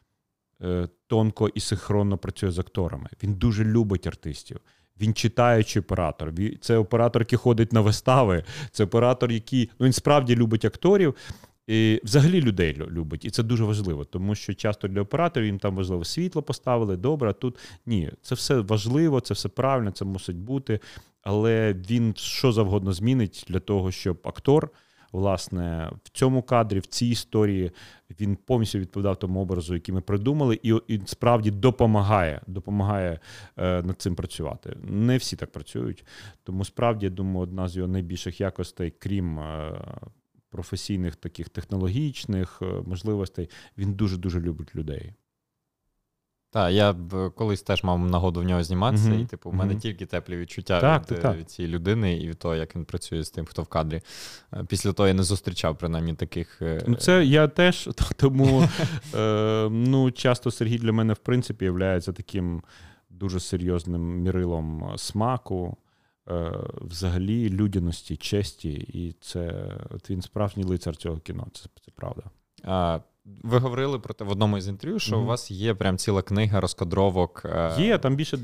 е, тонко і синхронно працює з акторами. Він дуже любить артистів. Він читаючий оператор. Це оператор, який ходить на вистави. Це оператор, який ну він справді любить акторів. І Взагалі людей любить, і це дуже важливо, тому що часто для операторів їм там важливо світло поставили, добре. а Тут ні, це все важливо, це все правильно, це мусить бути. Але він що завгодно змінить для того, щоб актор, власне, в цьому кадрі, в цій історії, він повністю відповідав тому образу, який ми придумали, і і справді допомагає допомагає е, над цим працювати. Не всі так працюють. Тому справді я думаю, одна з його найбільших якостей, крім. Е, професійних таких технологічних е, можливостей. Він дуже дуже любить людей. Так, я б колись теж мав нагоду в нього зніматися, mm-hmm. і типу, в мене mm-hmm. тільки теплі відчуття так, від, так. від цієї людини і від того, як він працює з тим, хто в кадрі. Е, після того я не зустрічав принаймні таких. Е, ну, це я теж тому е, ну, часто Сергій для мене в принципі є таким дуже серйозним мірилом смаку. Е, взагалі людяності, честі, і це от він справжній лицар цього кіно. Це це правда. А, Ви говорили про те в одному із інтерв'ю, що mm-hmm. у вас є прям ціла книга розкадровок. Е, є там більше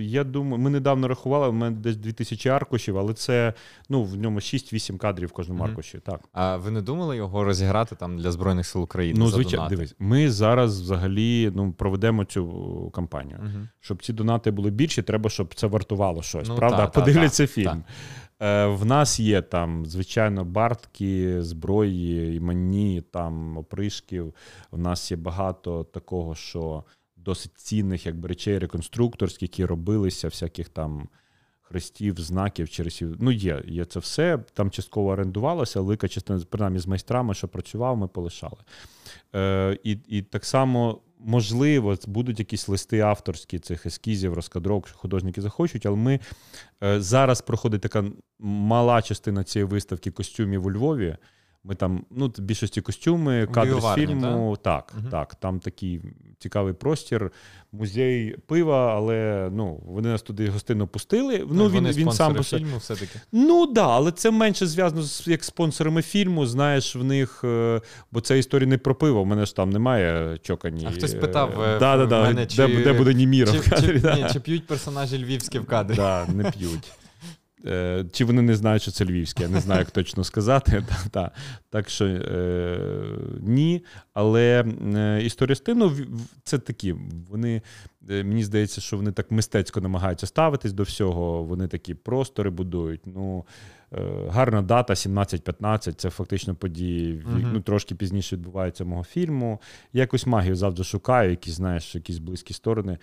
я думаю, ми недавно рахували, у мене десь 2000 аркушів, але це ну, в ньому 6-8 кадрів в кожному mm-hmm. аркуші. Так. А ви не думали його розіграти там для Збройних сил України? Ну, звичайно, дивись, ми зараз взагалі ну, проведемо цю кампанію. Mm-hmm. Щоб ці донати були більші, треба, щоб це вартувало щось. Ну, правда? Та, Подивляться та, фільм. Та. Е, в нас є там, звичайно, бартки, зброї, іманні, там опришків. У нас є багато такого, що досить цінних якби, речей реконструкторських, які робилися, всяких там хрестів, знаків, чересів. Ну, є, є це все. Там частково орендувалося, велика частина, принаймні з майстрами, що працював, ми полишали. Е, І і так само. Можливо, будуть якісь листи авторські цих ескізів, розкадровок, художники захочуть, але ми е, зараз проходить така мала частина цієї виставки костюмів у Львові. Ми там, ну, більшості костюми, кадри з фільму. Так, Мгм. так. Там такий цікавий простір, музей пива, але ну, вони нас туди гостинно пустили. Ну, він, Вони він сам фільму все-таки. Ну так, да, але це менше зв'язано з як спонсорами фільму. Знаєш, в них, е, бо це історія не про пиво. У мене ж там немає чокані. А хтось питав, е, да, да, мене, де, чи- де буде Німіра Чи, в кадрі. чи, да. ні, чи п'ють персонажі львівські в кадрі? Да, не п'ють. Е, Чи вони не знають, що це львівське, я не знаю, як точно сказати. Та, та. Так що е, ні. Але е, історія стину це такі. Вони, е, мені здається, що вони так мистецько намагаються ставитись до всього. Вони такі простори будують. Ну, гарна дата, 17-15, це фактично події, Мгм. ну, трошки пізніше відбуваються мого фільму. Я якусь магію завжди шукаю, якісь, знаєш, якісь близькі сторони.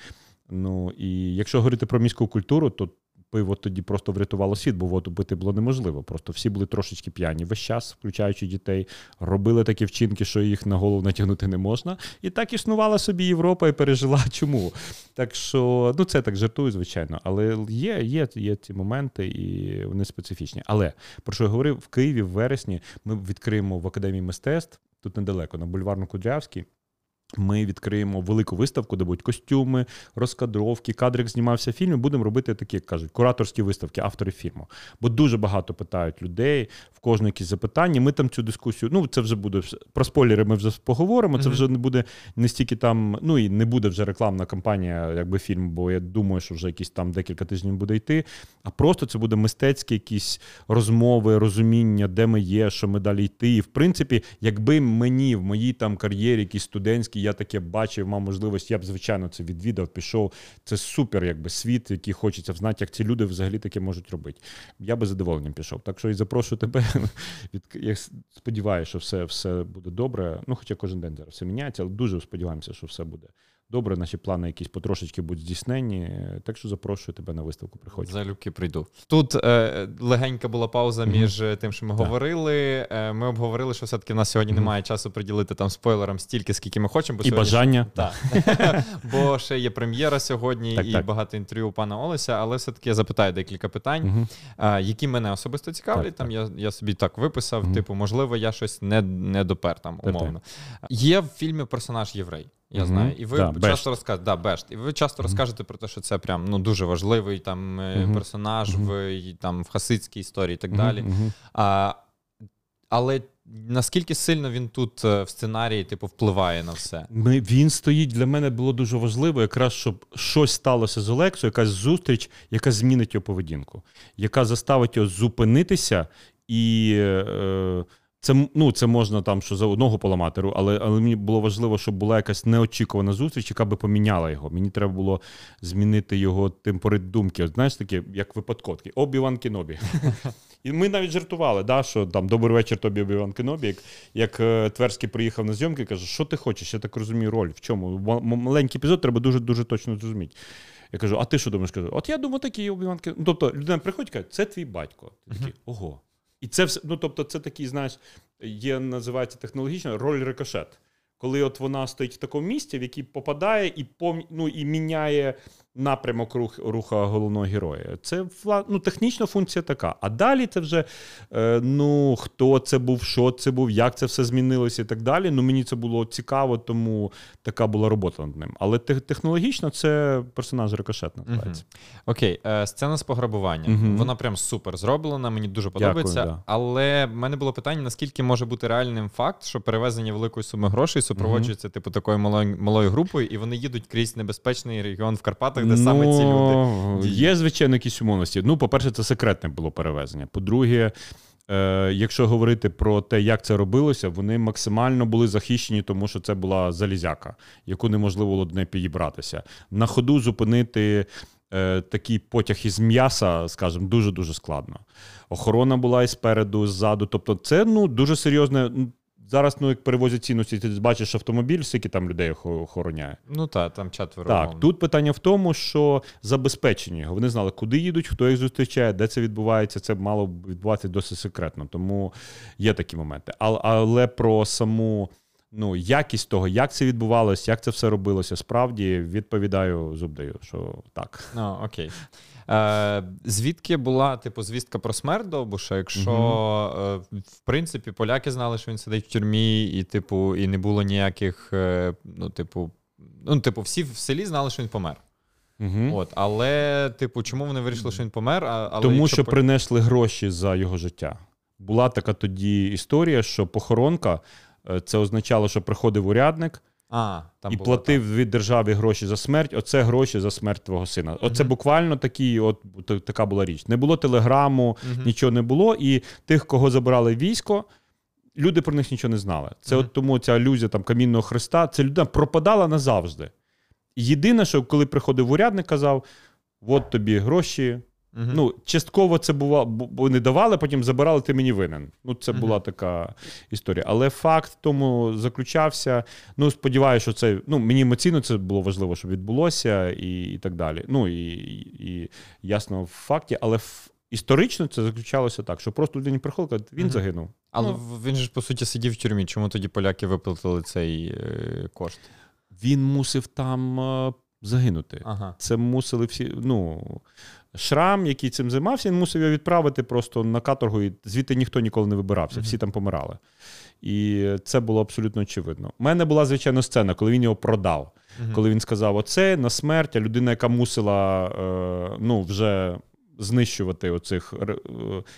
Ну і якщо говорити про міську культуру, то пиво тоді просто врятувало світ, бо воду пити було неможливо. Просто всі були трошечки п'яні весь час, включаючи дітей, робили такі вчинки, що їх на голову натягнути не можна. І так існувала собі Європа і пережила чому. Так що, ну це так жартую, звичайно. Але є, є, є ці моменти, і вони специфічні. Але про що я говорив, в Києві в вересні ми відкриємо в академії мистецтв тут недалеко, на бульварно Кудрявській. Ми відкриємо велику виставку, де будуть костюми, розкадровки, кадри, як знімався фільм. і Будемо робити такі, як кажуть, кураторські виставки авторів фільму. Бо дуже багато питають людей, в кожного якісь запитання. Ми там цю дискусію. Ну, це вже буде про спойлери. Ми вже поговоримо. Це вже не буде не стільки там. Ну і не буде вже рекламна кампанія, якби фільм, бо я думаю, що вже якісь там декілька тижнів буде йти. А просто це буде мистецькі якісь розмови, розуміння, де ми є, що ми далі йти. І в принципі, якби мені в моїй там кар'єрі, якісь студентській, я таке бачив, мав можливість, я б звичайно це відвідав, пішов. Це супер, якби світ, який хочеться знати, як ці люди взагалі таке можуть робити. Я би задоволенням пішов. Так що і запрошую тебе. Я сподіваюся, що все, все буде добре. Ну, хоча кожен день зараз все міняється, але дуже сподіваємося, що все буде. Добре, наші плани якісь потрошечки будуть здійснені. Так що запрошую тебе на виставку. Приходь. Залюбки прийду. Тут е, легенька була пауза Мгм. між е, тим, що ми Так. говорили. Е, ми обговорили, що все-таки в нас сьогодні Мгм. немає часу приділити там спойлерам стільки, скільки ми хочемо. Бо І сьогодні бажання. Так. Бо ще є прем'єра сьогодні Так, і так. багато інтерв'ю у пана Олеся, але все-таки я запитаю декілька питань, а, які мене особисто цікавлять. Так, Там я, я собі так виписав, типу, можливо, я щось не, не допер там, умовно. Є в фільмі персонаж єврей. Я Мгм. знаю, і ви Да, часто Бешт. розказуєте, да, Бешт. І ви часто Мгм. розкажете про те, що це прям ну дуже важливий там Мгм. персонаж в там в хасидській історії і так далі. А, але наскільки сильно він тут е, в сценарії, типу, впливає на все? Ми, він стоїть для мене було дуже важливо, якраз щоб щось сталося з Олексою, якась зустріч, яка змінить його поведінку, яка заставить його зупинитися і. Е, це, ну, це можна там, що за одного поламати, але, але мені було важливо, щоб була якась неочікувана зустріч, яка би поміняла його. Мені треба було змінити його темпорит думки. От, знаєш, таке, як випадковки. Обі-Ван Кенобі. І ми навіть жартували, да, що там добрий вечір тобі Обі-Ван Кенобі. Як, як е, Тверський приїхав на зйомки, каже, що ти хочеш? Я так розумію роль. В чому? Маленький епізод треба дуже-дуже точно зрозуміти. Я кажу, а ти що думаєш? Кажу, от я думаю, такий Обі-Ван Ну, тобто людина приходить каже, це твій батько. Ти такий, ого. І це все, ну тобто, це такий, знаєш, є, називається технологічно роль рикошет. Коли от вона стоїть в такому місці, в який попадає і пом... ну, і міняє напрямок рух, руха головного героя. Це ну, технічна функція така. А далі це вже е, ну, хто це був, що це був, як це все змінилося і так далі. Ну, мені це було цікаво, тому така була робота над ним. Але технологічно це персонаж рикошет називається. Окей, е, сцена з пограбуванням. Мгм. Вона прям супер зроблена, мені дуже подобається. да. Але в мене було питання: наскільки може бути реальним факт, що перевезення великої суми грошей супроводжується, типу, такою малою, малою групою, і вони їдуть крізь небезпечний регіон в Карпатах, де саме ці люди. Є, звичайно, якісь умовності. Ну, по-перше, це секретне було перевезення. По-друге, е, якщо говорити про те, як це робилося, вони максимально були захищені, тому що це була залізяка, яку неможливо було до неї підібратися. На ходу зупинити. е, Такий потяг із м'яса, скажімо, дуже дуже складно. Охорона була і спереду, і ззаду. Тобто, це ну дуже серйозне. Зараз, ну як перевозять цінності, ти бачиш автомобіль, скільки там людей охороняє. Ну так, там четверо. Так, тут питання в тому, що забезпечені його. Вони знали, куди їдуть, хто їх зустрічає, де це відбувається. Це мало відбуватися досить секретно. Тому є такі моменти. Але, але про саму ну, якість того, як це відбувалося, як це все робилося, справді відповідаю, зуб даю, що так. О, окей. Е, Звідки була типу звістка про смерть Довбуша? Якщо е, в принципі поляки знали, що він сидить в тюрмі, і типу, і не було ніяких, е, ну, типу, ну, типу, всі в селі знали, що він помер. Угу. От, але, типу, чому вони вирішили, що він помер? А, але Тому що по- принесли гроші за його життя. Була така тоді історія, що похоронка це означало, що приходив урядник а, там і було платив від держави гроші за смерть. Оце гроші за смерть твого сина. Оце буквально такі, от така була річ. Не було телеграму, так. Мгм. нічого не було. І тих, кого забрали військо, люди про них нічого не знали. Це Мгм. от тому ця алюзія там камінного хреста, ця людина пропадала назавжди. Єдине, що коли приходив урядник, казав: от тобі гроші. Мгм. Ну, частково це було, бо вони давали, потім забирали, ти мені винен. Ну, це Мгм. була така історія. Але факт в тому заключався. Ну, сподіваюся, що це ну, мені емоційно це було важливо, щоб відбулося, і, і так далі. Ну і, і, ясно в факті, але в, історично це заключалося так, що просто людині приходили, кажуть, він Мгм. загинув. Але ну. він же ж по суті сидів в тюрмі. Чому тоді поляки виплатили цей е, кошт? Він мусив там е, загинути. Ага. Це мусили всі. Ну, Шрам, який цим займався, він мусив його відправити просто на каторгу, і звідти ніхто ніколи не вибирався, всі там помирали. І це було абсолютно очевидно. У мене була, звичайно, сцена, коли він його продав. Коли він сказав: оце на смерть, а людина, яка мусила е, ну, вже знищувати оцих е,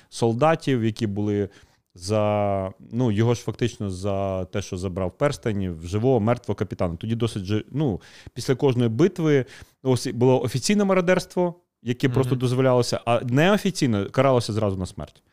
солдатів, які були. За ну його ж фактично за те, що забрав перстень в живого мертвого капітана. Тоді досить ну, після кожної битви ось було офіційне мародерство, яке Мгм. просто дозволялося, а неофіційно каралося зразу на смерть.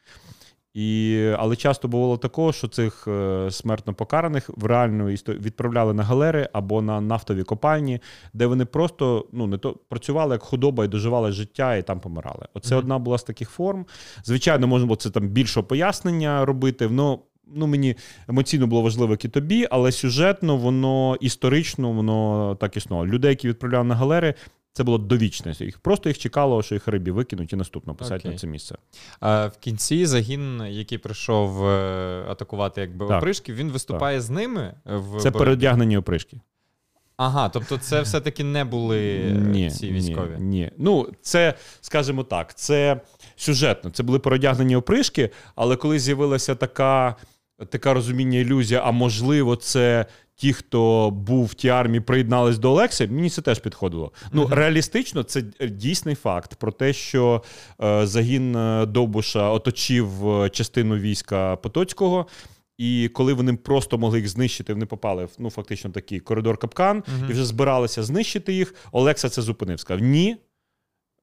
І, але часто бувало такого, що цих е, смертно покараних в реальну історію відправляли на галери або на нафтові копальні, де вони просто ну не то працювали як худоба і доживали життя, і там помирали. Оце Мгм. одна була з таких форм. Звичайно, можна було це там більшого пояснення робити. Ну, ну мені емоційно було важливо, як і тобі, але сюжетно, воно історично, воно так існувало. Людей, які відправляли на галери. Це було довічне. Їх просто їх чекало, що їх рибі викинуть і наступно писати Окей. на це місце. А в кінці загін, який прийшов е, атакувати якби Так. опришки, він виступає з ними в Це боротьбі? переодягнені опришки. Ага, тобто це все-таки не були е, Ні, ці військові. Ні, ні. Ну, це, скажімо так, це сюжетно. Це були переодягнені опришки, але коли з'явилася така, така розуміння ілюзія, а можливо, це. Ті, хто був в тій армії, приєднались до Олекси, мені це теж підходило. Ну, Мгм. реалістично, це дійсний факт про те, що е, загін е, Довбуша оточив е, частину війська Потоцького, і коли вони просто могли їх знищити, вони попали в ну, фактично такий коридор капкан, Мгм. і вже збиралися знищити їх. Олекса це зупинив. Сказав: ні,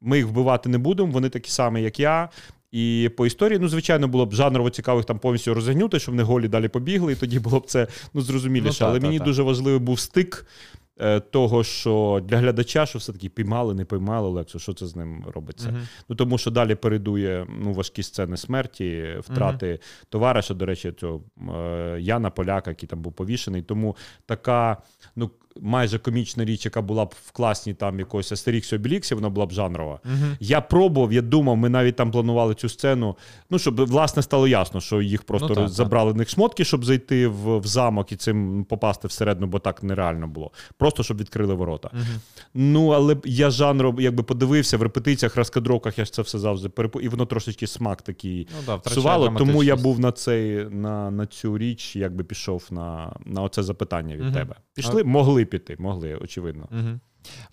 ми їх вбивати не будемо, вони такі самі, як я. І по історії, ну, звичайно, було б жанрово цікаво їх там повністю розігнути, щоб вони голі далі побігли, і тоді було б це ну, зрозуміліше. Ну, та, Але та, мені та. дуже важливий був стик е, того, що для глядача, що все-таки піймали, не піймали Олексу, що це з ним робиться. Мгм. Ну тому що далі передує ну, важкі сцени смерті, втрати товариша. До речі, цього е, Яна Поляка, який там був повішений. Тому така ну майже комічна річ, яка була б в класній там якогось Астеріксі Обіліксі, вона була б жанрова. Мгм. Я пробував, я думав, ми навіть там планували цю сцену. Ну, щоб власне стало ясно, що їх просто Ну, так, забрали в них шмотки, щоб зайти в, в замок і цим попасти всередину, бо так нереально було. Просто щоб відкрили ворота. Мгм. Ну, але я жанру якби подивився в репетиціях, розкадровках, я ж це все завжди перепу... і воно трошечки смак такий Ну, да, псувало. Тому я був на цей на, на цю річ, якби пішов на, на оце запитання від Мгм. тебе. Пішли, могли піти, могли, очевидно. Угу.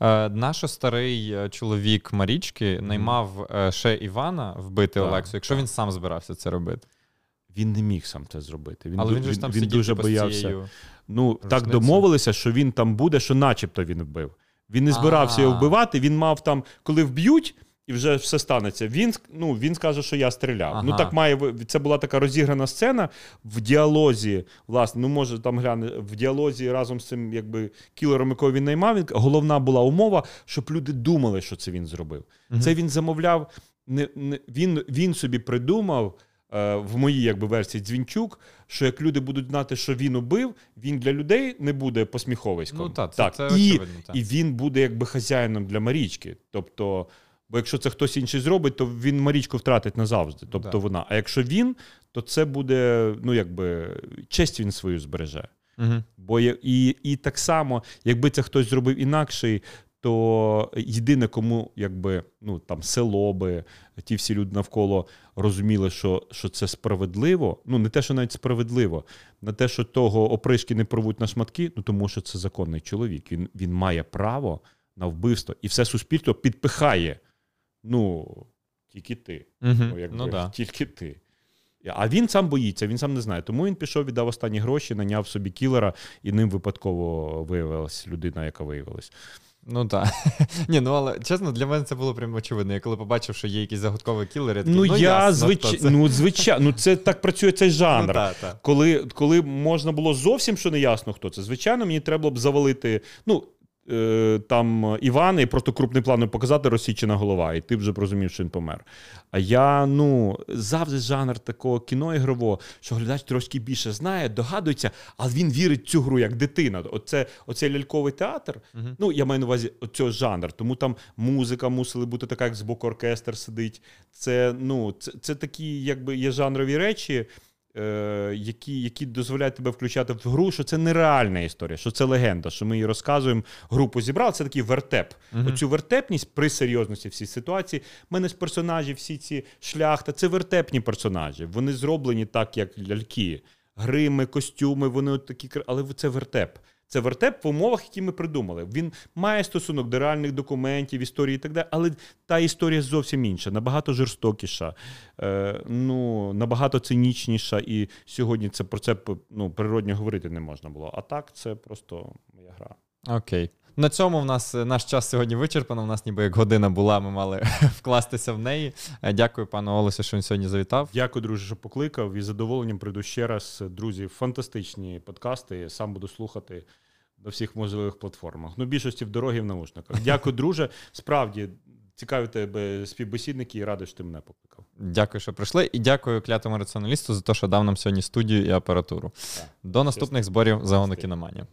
Е, наш старий е, чоловік Марічки наймав е, ще Івана вбити Так, Олексу, якщо так. він сам збирався це робити. Він не міг сам це зробити. Він, Але він же ж там він дуже типу, боявся. Ну, Ну, так домовилися, що він там буде, що начебто він вбив. Він не збирався А. його вбивати. Він мав там, коли вб'ють, і вже все станеться. Він ну, він скаже, що я стріляв. Ага. Ну так має це була така розіграна сцена в діалозі. Власне, ну може там гляне в діалозі разом з цим, якби кілером, якого він наймав. Він головна була умова, щоб люди думали, що це він зробив. Мгм. Це він замовляв. Не, не він, він собі придумав. е, В моїй якби версії Дзвінчук, що як люди будуть знати, що він убив, він для людей не буде посміховиськом. Ну, та, це- це і, очевидно, та. і він буде якби хазяїном для Марічки. Тобто, бо якщо це хтось інший зробить, то він Марічку втратить назавжди. Тобто Да. вона. А якщо він, то це буде, ну якби честь він свою збереже. Угу. Бо і, і так само, якби це хтось зробив інакший, то єдине, кому якби ну там село би, ті всі люди навколо розуміли, що що це справедливо. Ну не те, що навіть справедливо, на те, що того опришки не порвуть на шматки, ну тому що це законний чоловік. Він він має право на вбивство, і все суспільство підпихає. Ну тільки ти. Угу. Ну, якби, ну да. Тільки ти. А він сам боїться, він сам не знає. Тому він пішов, віддав останні гроші, наняв собі кілера, і ним випадково виявилась людина, яка виявилась. Ну так. Ні, ну але чесно, для мене це було прямо очевидно. Я коли побачив, що є якісь загадкові кілери, ну, ну я ясно, звич... хто це. ну, звичайно, ну це так працює цей жанр. Ну, та, та. Коли, коли можна було зовсім що не ясно, хто це, звичайно, мені треба б завалити. Ну, там Івана і просто крупний план показати розсічена голова, і ти вже розумів, що він помер. А я ну завжди жанр такого кіно ігрового, що глядач трошки більше знає, догадується, але він вірить в цю гру як дитина. Оце, Оцей ляльковий театр. Угу. Ну, я маю на увазі цього жанр, тому там музика мусила бути така, як з боку оркестр сидить. Це ну, це, це такі, якби є жанрові речі. Е, які які дозволяють тебе включати в гру, що це нереальна історія, що це легенда, що ми її розказуємо, групу зібрали. Це такий вертеп. Мгм. Оцю вертепність при серйозності всій ситуації. В мене ж персонажі, всі ці шляхта, це вертепні персонажі. Вони зроблені так, як ляльки. Грими, костюми, вони от такі, але це вертеп. Це вертеп в умовах, які ми придумали. Він має стосунок до реальних документів, історії і так далі, але та історія зовсім інша, набагато жорстокіша, е, ну, набагато цинічніша. І сьогодні це про це ну, природньо говорити не можна було. А так це просто моя гра. Окей. На цьому в нас е, наш час сьогодні вичерпано. У нас ніби як година була, ми мали вкластися в неї. Е, Дякую, пану Олесю, що він сьогодні завітав. Дякую, друже, що покликав. І з задоволенням прийду ще раз. Друзі, фантастичні подкасти. Сам буду слухати на всіх можливих платформах. Ну, більшості в дорогі в наушниках. Дякую, друже. Справді цікаві тебе співбесідники і радий, що ти мене покликав. Дякую, що прийшли, і дякую клятому раціоналісту за те, що дав нам сьогодні студію і апаратуру. Так. До наступних зборів загону кіноманія.